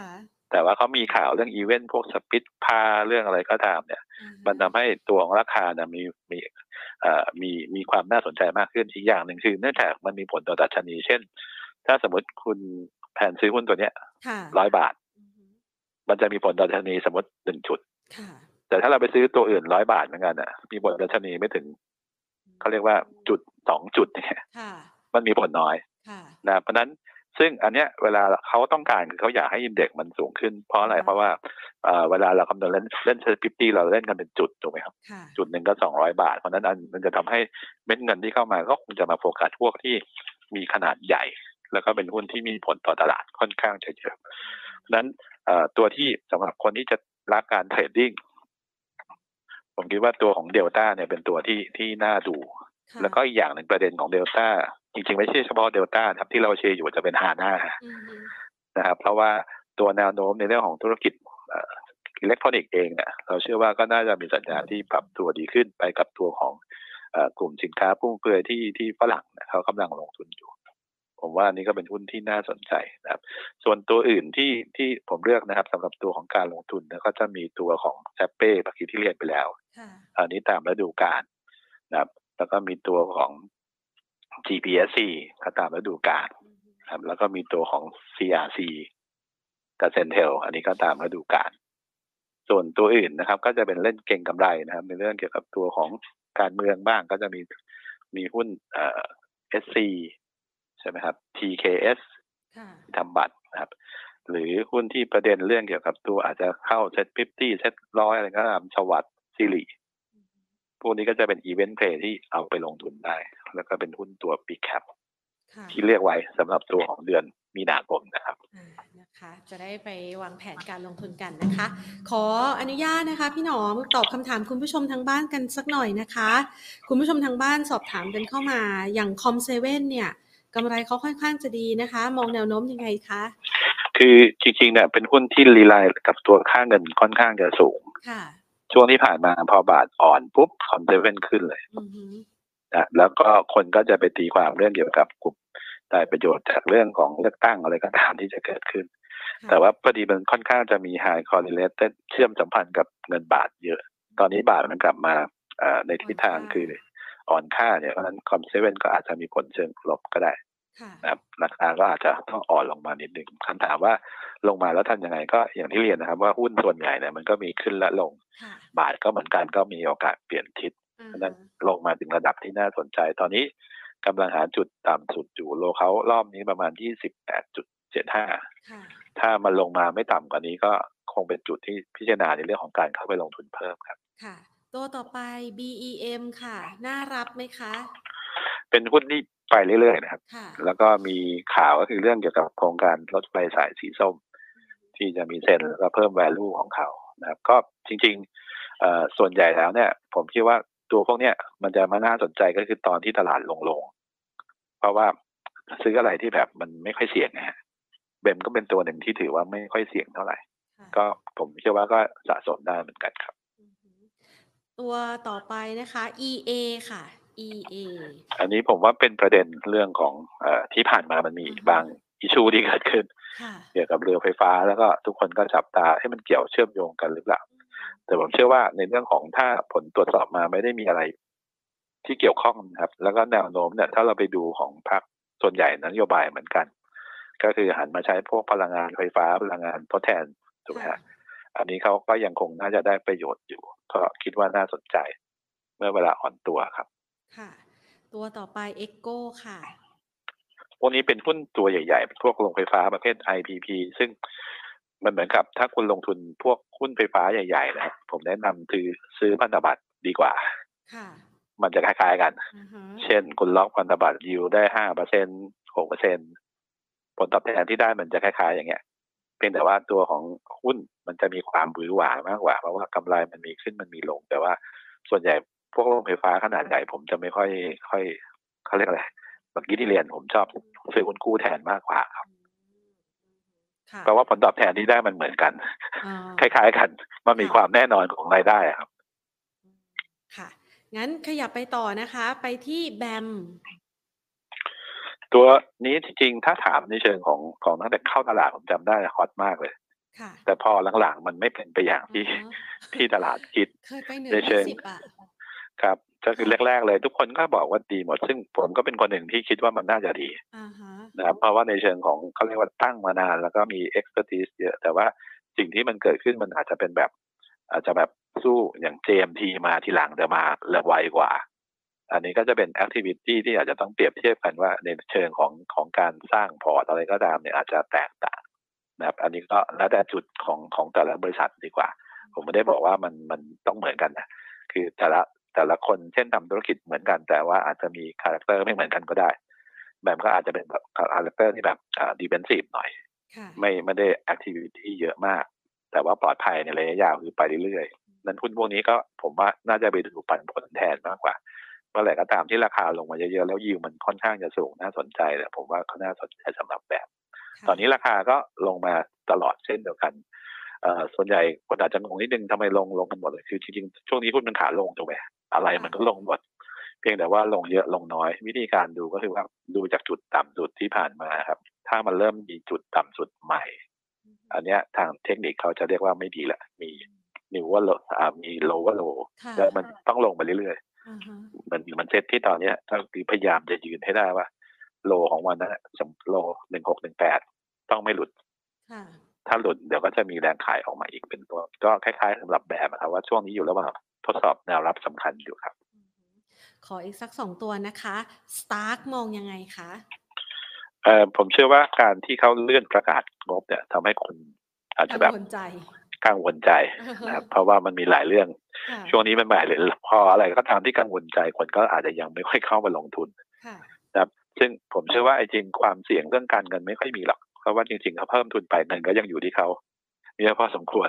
แต่ว่าเขามีข่าวเรื่องอีเวนต์พวก split พาร์เรื่องอะไรก็ตามเนี่ยอ่าฮะมันทำให้ตัวของราคานะมีมีเอ่อมีมีความน่าสนใจมากขึ้นอีกอย่างหนึ่งคือเนื่องจากมันมีผลต่อดัชนี เช่น ถ้าสมมติคุณแผนซื้อหุ้นตัวเนี้ยค่ะร้อยบาทอือฮึมันจะมีผลต่อดัชนีสมมติหนึ่งจุดค่ะแต่ถ้าเราไปซื้อตัวอื่นร้อยบาทเหมือนกันอะ มีผลดัชนีไม่ถึง เขาเรียกว่าจุดสองจุดเนี่ยค่ะมันมีผลน้อยค่ะนะเพราะฉะนั้นซึ่งอันเนี้ยเวลาเขาต้องการคือเขาอยากให้อินเด็กซ์มันสูงขึ้น เพราะอะไรอืมเพราะว่าเอ่อเวลาเราคำนวณเล่นเล่น SET Fifty เราเล่นกันเป็นจุดถูกไหมครับค่ะจุดหนึ่งก็สองร้อยบาท เพราะฉะนั้นอันมันจะทำให้เม็ดเงินที่เข้ามาก็คงจะมาโฟกัสพวกที่มีขนาดใหญ่ แล้วก็เป็นหุ้นที่มีผลต่อตลาดค่อนข้างจะเยอะเพราะฉะนั้นเอ่อตัวที่สำหรับคนที่จะรักการ trading ผมคิดว่าตัวของเดลต้าเนี่ยเป็นตัวที่ที่น่าดูค่ะแล้วก็อีกอย่างหนึ่งประเด็นของเดลต้าจริงๆ ไม่ใช่เฉพาะเดลต้าครับที่เราเชียร์อยู่จะเป็นฮาน่าอือฮึนะครับ เพราะว่าตัวแนวโน้มในเรื่องของธุรกิจอิเล็กทรอนิกส์เองเนี่ยเราเชื่อว่าก็น่าจะมีสัญญาณที่ปรับตัวดีขึ้นไปกับตัวของเอ่อกลุ่มสินค้าฟุ่มเฟือยที่ที่ฝรั่งเนี่ยเขากำลังลงทุนอยู่ ผมว่าอันนี้ก็เป็นหุ้นที่น่าสนใจนะครับ ส่วนตัวอื่นที่ที่ผมเลือกนะครับสำหรับตัวของการลงทุนเนี่ยก็จะมีตัวของแซปเป้เมื่อกี้ที่เรียนไปแล้วค่ะอันนี้ตามฤดูกาลนะครับ แล้วก็มีตัวของ GPSC ก็ตามฤดูกาลอือฮึครับ แล้วก็มีตัวของ CRC กับ CENTEL อันนี้ก็ตามฤดูกาลส่วนตัวอื่นนะครับ ก็จะเป็นเล่นเก็งกำไรนะครับ ในเรื่องเกี่ยวกับตัวของการเมืองบ้างก็จะมีมีหุ้นเอ่อ SC ใช่ไหมครับ TKS ค่ะทำบัตรนะครับ หรือหุ้นที่ประเด็นเรื่องเกี่ยวกับตัวอาจจะเข้า SET Fifty SET ร้อยอะไรก็ตามชวัดซิริพวกนี้ก็จะเป็น event play ที่เอาไปลงทุนได้ แล้วก็เป็นหุ้นตัว big cap ค่ะที่เรียกไว้สำหรับตัวของเดือนมีนาคมนะครับอ่านะคะจะได้ไปวางแผนการลงทุนกันนะคะ ขออนุญาตนะคะ พี่หนอมตอบคำถามคุณผู้ชมทางบ้านกันสักหน่อยนะคะ คุณผู้ชมทางบ้านสอบถามกันเข้ามาอย่าง Com Seven เนี่ย กำไรเขาค่อนข้างจะดีนะคะ มองแนวโน้มยังไงคะ คือจริงๆเนี่ยเป็นหุ้นที่ rely กับตัวค่าเงินค่อนข้างจะสูง ค่ะ ช่วงที่ผ่านมาพอบาทอ่อนปุ๊บคอนเซเว่นขึ้นเลยอือฮึนะแล้วก็คนก็จะไปตีความเรื่องเกี่ยวกับกลุ่มได้ประโยชน์จากเรื่องของเลือกตั้งอะไรก็ตามที่จะเกิดขึ้นค่ะแต่ว่าพอดีมันค่อนข้างจะมี high correlated เชื่อมสัมพันธ์กับเงินบาทเยอะ ตอนนี้บาทมันกลับมาเอ่อในทิศทางคือ อ่อนค่าเนี่ยเพราะฉะนั้นคอมเซเว่นก็อาจจะมีผลเชิงลบก็ได้ค่ะนะครับราคาก็อาจจะต้องอ่อนลงมานิดหนึ่งคำถามว่าลงมาแล้วทำยังไงก็อย่างที่เรียนนะครับ ว่าหุ้นส่วนใหญ่เนี่ยมันก็มีขึ้นและลงค่ะบาทก็เหมือนกันก็มีโอกาสเปลี่ยนทิศอ่าเพราะฉะฮะนั้นลงมาถึงระดับที่น่าสนใจตอนนี้กำลังหาจุดต่ำสุดอยู่โลเขารอบนี้ประมาณ 28.75ค่ะถ้ามันลงมาไม่ต่ำกว่านี้ก็คงเป็นจุดที่พิจารณาในเรื่องของการเข้าไปลงทุนเพิ่มครับ ค่ะ ตัวต่อไป BEM ค่ะ น่ารับไหมคะ เป็นหุ้นที่ไปเรื่อยๆนะครับค่ะแล้วก็มีข่าวก็คือเรื่องเกี่ยวกับโครงการรถไฟสายสีส้ม ที่จะมีเซ็นแล้วก็เพิ่ม value ของเขานะครับ ก็จริงๆเอ่อส่วนใหญ่แล้วเนี่ย ผมคิดว่าตัวพวกเนี้ยมันจะมาน่าสนใจก็คือตอนที่ตลาดลงลงๆเพราะว่าซื้ออะไรที่แบบมันไม่ค่อยเสี่ยงนะฮะเบมก็เป็นตัวหนึ่งที่ถือว่าไม่ค่อยเสี่ยงเท่าไหร่ค่ะก็ผมเชื่อว่าก็สะสมได้เหมือนกันครับอือฮึ ตัวต่อไปนะคะ EA ค่ะ EA อันนี้ผมว่าเป็นประเด็นเรื่องของเออที่ผ่านมามันมีอือฮึบางอิชูที่เกิดขึ้นค่ะเกี่ยวกับเรือไฟฟ้าแล้วก็ทุกคนก็จับตาให้มันเกี่ยวเชื่อมโยงกันหรือเปล่า แต่ผมเชื่อว่าในเรื่องของถ้าผลตรวจสอบมาไม่ได้มีอะไร ที่เกี่ยวข้องนะครับ แล้วก็แนวโน้มเนี่ยถ้าเราไปดูของพรรคส่วนใหญ่นโยบายเหมือนกัน ก็คือหันมาใช้พวกพลังงานไฟฟ้าพลังงานทดแทนถูกไหมค่ะฮะ อันนี้เขาก็ยังคงน่าจะได้ประโยชน์อยู่ ก็คิดว่าน่าสนใจ เมื่อเวลาอ่อนตัวครับ ค่ะ ตัวต่อไป Echo ค่ะพวกนี้เป็นหุ้นตัวใหญ่ๆ พวกโรงไฟฟ้าประเภท IPP ซึ่งมันเหมือนกับถ้าคุณลงทุนพวกหุ้นไฟฟ้าใหญ่ๆนะครับผมแนะนำคือซื้อพันธบัตรดีกว่าค่ะมันจะคล้ายๆกันอ่าฮะเช่น คุณล็อกพันธบัตรยิวได้ห้าเปอร์เซ็นหกเปอร์เซ็นผลตอบแทนที่ได้มันจะคล้ายๆ อย่างเงี้ยเพียงแต่ว่าตัวของหุ้นมันจะมีความบือหวามากกว่า เพราะว่ากำไรมันมีขึ้นมันมีลง แต่ว่าส่วนใหญ่พวกโรงไฟฟ้าขนาดใหญ่ผมจะไม่ค่อยค่อยเขาเรียกอะไรเมื่อกี้ที่เรียนผมชอบซื้อหุ้นกู้แทนมากกว่าครับค่ะเพราะว่าผลตอบแทนที่ได้มันเหมือนกันอ่าคล้าย ๆ กัน มันมีค่ะความแน่นอนของรายได้อะครับ ค่ะ งั้นขยับไปต่อนะคะ ไปที่แบม ตัวนี้จริงๆถ้าถามในเชิงของของตั้งแต่เข้าตลาดผมจำได้ฮอตมากเลยค่ะแต่พอหลังๆมันไม่เป็นไปอย่างที่อ่าฮะที่ตลาดคิดเคยไปเหนือในเชิยี่งสิบอะครับก็คือแรกๆเลยทุกคนก็บอกว่าดีหมด ซึ่งผมก็เป็นคนหนึ่งที่คิดว่ามันน่าจะดีอ่าฮะนะครับเพราะว่าในเชิงของเขาเรียกว่าตั้งมานาน แล้วก็มี expertise เยอะ แต่ว่าสิ่งที่มันเกิดขึ้นมันอาจจะเป็นแบบ อาจจะแบบสู้อย่าง JMT มาทีหลังแต่มาและไวกว่า อันนี้ก็จะเป็น activity ที่อาจจะต้องเปรียบเทียบกันว่าในเชิงของของการสร้างพอร์ตอะไรก็ตามเนี่ยอาจจะแตกต่างนะครับ อันนี้ก็แล้วแต่จุดของของแต่ละบริษัทดีกว่า ผมไม่ได้บอกว่ามันมันต้องเหมือนกันนะคือแต่ละแต่ละคนเช่นทำธุรกิจเหมือนกัน แต่ว่าอาจจะมี character ไม่เหมือนกันก็ได้แบบก็อาจจะเป็นแบบ character ที่แบบอ่า defensive หน่อยค่ะไม่ไม่ได้แอคทิวิตี้เยอะมาก แต่ว่าปลอดภัยในระยะยาวคือไปเรื่อยๆนั้นหุ้นพวกนี้ก็ผมว่าน่าจะไปดูปันผลแทนมากกว่า เมื่อไหร่ก็ตามที่ราคาลงมาเยอะๆแล้วยิวมันค่อนข้างจะสูงน่าสนใจเนี่ยผมว่าเขาน่าสนใจสำหรับแบบ ตอนนี้ราคาก็ลงมาตลอดเช่นเดียวกันเอ่อส่วนใหญ่คนอาจจะงงนิดนึงทำไมลงลงกันหมดเลยคือจริงๆช่วงนี้หุ้นมันขาลงถูกไหมอะไรมันก็ลงหมด เพียงแต่ว่าลงเยอะลงน้อย วิธีการดูก็คือว่าดูจากจุดต่ำสุดที่ผ่านมาครับ ถ้ามันเริ่มมีจุดต่ำสุดใหม่ อันเนี้ยทางเทคนิคเขาจะเรียกว่าไม่ดีละมีนิวว่าโลมีโลว่าโลค่ะแล้วมันต้องลงไปเรื่อยอ่าฮะๆ มันมันเซตที่ตอนเนี้ยก็คือพยายามจะยืนให้ได้ว่า โลของวันนั้นสมโลหนึ่งหกหนึ่งแปดต้องไม่หลุดค่ะถ้าหลุดเดี๋ยวก็จะมีแรงขายออกมาอีกเป็นตัว ก็คล้ายๆสำหรับแบบนะครับว่าช่วงนี้อยู่ระหว่างทดสอบแนวรับสำคัญอยู่ครับ ขออีกสักสองตัวนะคะ Stark มองยังไงคะเอ่อผมเชื่อว่าการที่เขาเลื่อนประกาศงบเนี่ยทำให้คนอาจจะแบบ กังวลใจกังวลใจนะครับเพราะว่ามันมีหลายเรื่องค่ะช่วงนี้มันหลายเลยพออะไรก็ตามที่กังวลใจคนก็อาจจะยังไม่ค่อยเข้ามาลงทุนค่ะนะครับ ซึ่งผมเชื่อว่าไอ้จริงความเสี่ยงเรื่องการเงินไม่ค่อยมีหรอกเพราะว่าจริงๆเขาเพิ่มทุนไปเงินก็ยังอยู่ที่เขาเยอะพอสมควร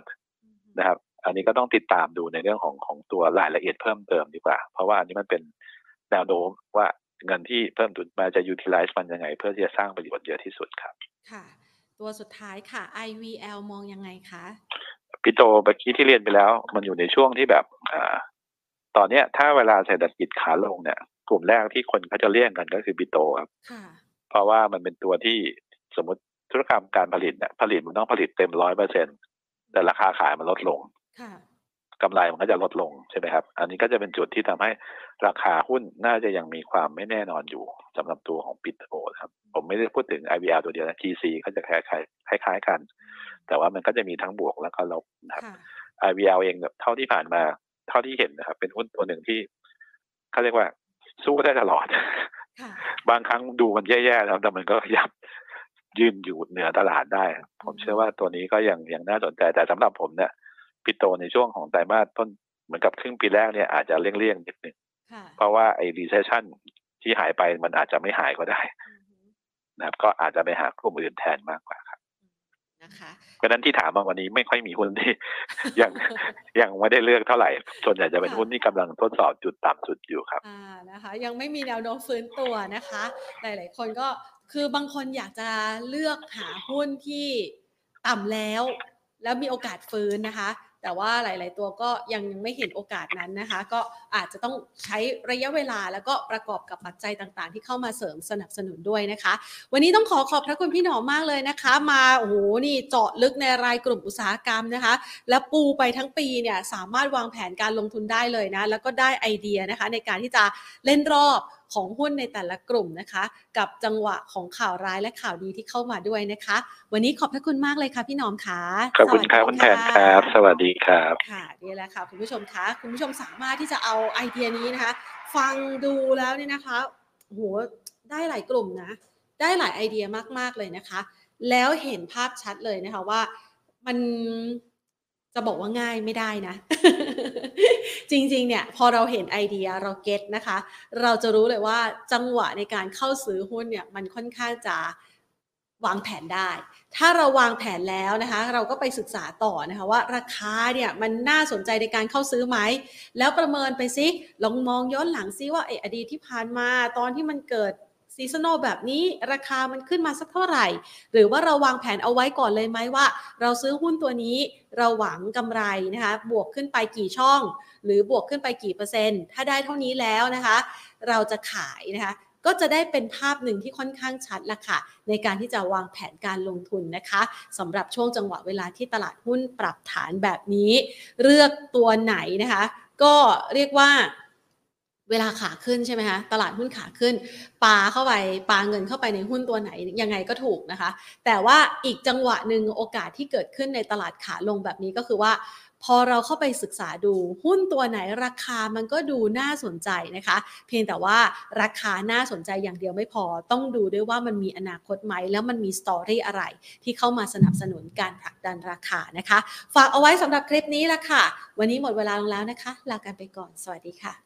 นะครับ อันนี้ก็ต้องติดตามดูในเรื่องของของตัวรายละเอียดเพิ่มเติมดีกว่า เพราะว่าอันนี้มันเป็นแนวโน้มว่าเงินที่เพิ่มทุนมาจะ utilize มันยังไง เพื่อที่จะสร้างประโยชน์เยอะที่สุดครับ ค่ะ ตัวสุดท้ายค่ะ IVL มองยังไงคะ พี่โตเมื่อกี้ที่เรียนไปแล้ว มันอยู่ในช่วงที่แบบอ่าตอนเนี้ย ถ้าเวลาเศรษฐกิจขาลงเนี่ย กลุ่มแรกที่คนเขาจะเลี่ยงกันก็คือปิโตครับค่ะเพราะว่ามันเป็นตัวที่สมมติธุรกรรมการผลิตเนี่ยผลิตมันต้องผลิตเต็มร้อยเปอร์เซ็นแต่ราคาขายมันลดลงค่ะ กำไรมันก็จะลดลงใช่ไหมครับ อันนี้ก็จะเป็นจุดที่ทำให้ราคาหุ้นน่าจะยังมีความไม่แน่นอนอยู่สำหรับตัวของปิโตครับ ผมไม่ได้พูดถึง IVL ตัวเดียวนะ GC ก็จะคล้ายๆคล้ายๆกัน แต่ว่ามันก็จะมีทั้งบวกแล้วก็ลบนะครับค่ะ IVL เองแบบเท่าที่ผ่านมา เท่าที่เห็นนะครับ เป็นหุ้นตัวหนึ่งที่เขาเรียกว่าสู้ได้ตลอดค่ะบางครั้งดูมันแย่ๆแล้วแต่มันก็ยับยืนอยู่เหนือตลาดได้ ผมเชื่อว่าตัวนี้ก็ยังยังน่าสนใจแต่สำหรับผมเนี่ย ปิโตในช่วงของไตรมาสต้นเหมือนกับครึ่งปีแรกเนี่ยอาจจะเลี่ยงๆนิดนึงค่ะเพราะว่าไอ้ recession ที่หายไปมันอาจจะไม่หายก็ได้อือฮึนะครับก็อาจจะไปหากลุ่มอื่นแทนมากกว่าครับนะคะเพราะฉะนั้นที่ถามมาวันนี้ไม่ค่อยมีหุ้นที่ยังยังไม่ได้เลือกเท่าไหร่ ส่วนใหญ่จะเป็นหุ้นที่กำลังทดสอบจุดต่ำสุดอยู่ครับอ่านะคะ ยังไม่มีแนวโน้มฟื้นตัวนะคะ หลาย ๆ คนก็คือบางคนอยากจะเลือกหาหุ้นที่ต่ำแล้ว แล้วมีโอกาสฟื้นนะคะ แต่ว่าหลาย ๆ ตัวก็ยังยังไม่เห็นโอกาสนั้นนะคะ ก็อาจจะต้องใช้ระยะเวลาแล้วก็ประกอบกับปัจจัยต่าง ๆ ที่เข้ามาเสริมสนับสนุนด้วยนะคะ วันนี้ต้องขอขอบพระคุณพี่หนอมมากเลยนะคะ มาโอ้โหนี่เจาะลึกในรายกลุ่มอุตสาหกรรมนะคะ และปูไปทั้งปีเนี่ยสามารถวางแผนการลงทุนได้เลยนะ แล้วก็ได้ไอเดียนะคะในการที่จะเล่นรอบ ของหุ้นในแต่ละกลุ่มนะคะ กับจังหวะของข่าวร้ายและข่าวดีที่เข้ามาด้วยนะคะ วันนี้ขอบพระคุณมากเลยค่ะพี่หนอมค่ะขอบคุณครับสวัคุสณดีแทนครับ สวัสดีครับค่ะนี่แหละค่ะคุณผู้ชมคะคุณผู้ชมสามารถที่จะเอาไอเดียนี้นะคะ ฟังดูแล้วเนี่ยนะคะโอ้โหได้หลายกลุ่มนะ ได้หลายไอเดียมากๆเลยนะคะ แล้วเห็นภาพชัดเลยนะคะว่ามันจะบอกว่าง่ายไม่ได้นะ จริงๆ เนี่ยพอเราเห็นไอเดียเราเก็ตนะคะ เราจะรู้เลยว่าจังหวะในการเข้าซื้อหุ้นเนี่ยมันค่อนข้างจะวางแผนได้ ถ้าเราวางแผนแล้วนะคะ เราก็ไปศึกษาต่อนะคะว่าราคาเนี่ยมันน่าสนใจในการเข้าซื้อไหม แล้วประเมินไปซิ ลองมองย้อนหลังซิว่าไอ้อดีตที่ผ่านมาตอนที่มันเกิดซีซันอลแบบนี้ราคามันขึ้นมาสักเท่าไหร่ หรือว่าเราวางแผนเอาไว้ก่อนเลยไหมว่า เราซื้อหุ้นตัวนี้เราหวังกำไรนะคะ บวกขึ้นไปกี่ช่อง หรือบวกขึ้นไปกี่เปอร์เซ็นต์ ถ้าได้เท่านี้แล้วนะคะ เราจะขายนะคะ ก็จะได้เป็นภาพหนึ่งที่ค่อนข้างชัดละค่ะ ในการที่จะวางแผนการลงทุนนะคะสำหรับช่วงจังหวะเวลาที่ตลาดหุ้นปรับฐานแบบนี้ เลือกตัวไหนนะคะ ก็เรียกว่าเวลาขาขึ้นใช่ไหมคะตลาดหุ้นขาขึ้นปาเข้าไปปาเงินเข้าไปในหุ้นตัวไหนยังไงก็ถูกนะคะ แต่ว่าอีกจังหวะหนึ่งโอกาสที่เกิดขึ้นในตลาดขาลงแบบนี้ก็คือว่า พอเราเข้าไปศึกษาดูหุ้นตัวไหนราคามันก็ดูน่าสนใจนะคะ เพียงแต่ว่าราคาน่าสนใจอย่างเดียวไม่พอต้องดูด้วยว่ามันมีอนาคตไหมแล้วมันมีสตอรี่อะไรที่เข้ามาสนับสนุนการผลักดันราคานะคะ ฝากเอาไว้สำหรับคลิปนี้ละค่ะ วันนี้หมดเวลาลงแล้วนะคะ ลากันไปก่อนสวัสดีค่ะ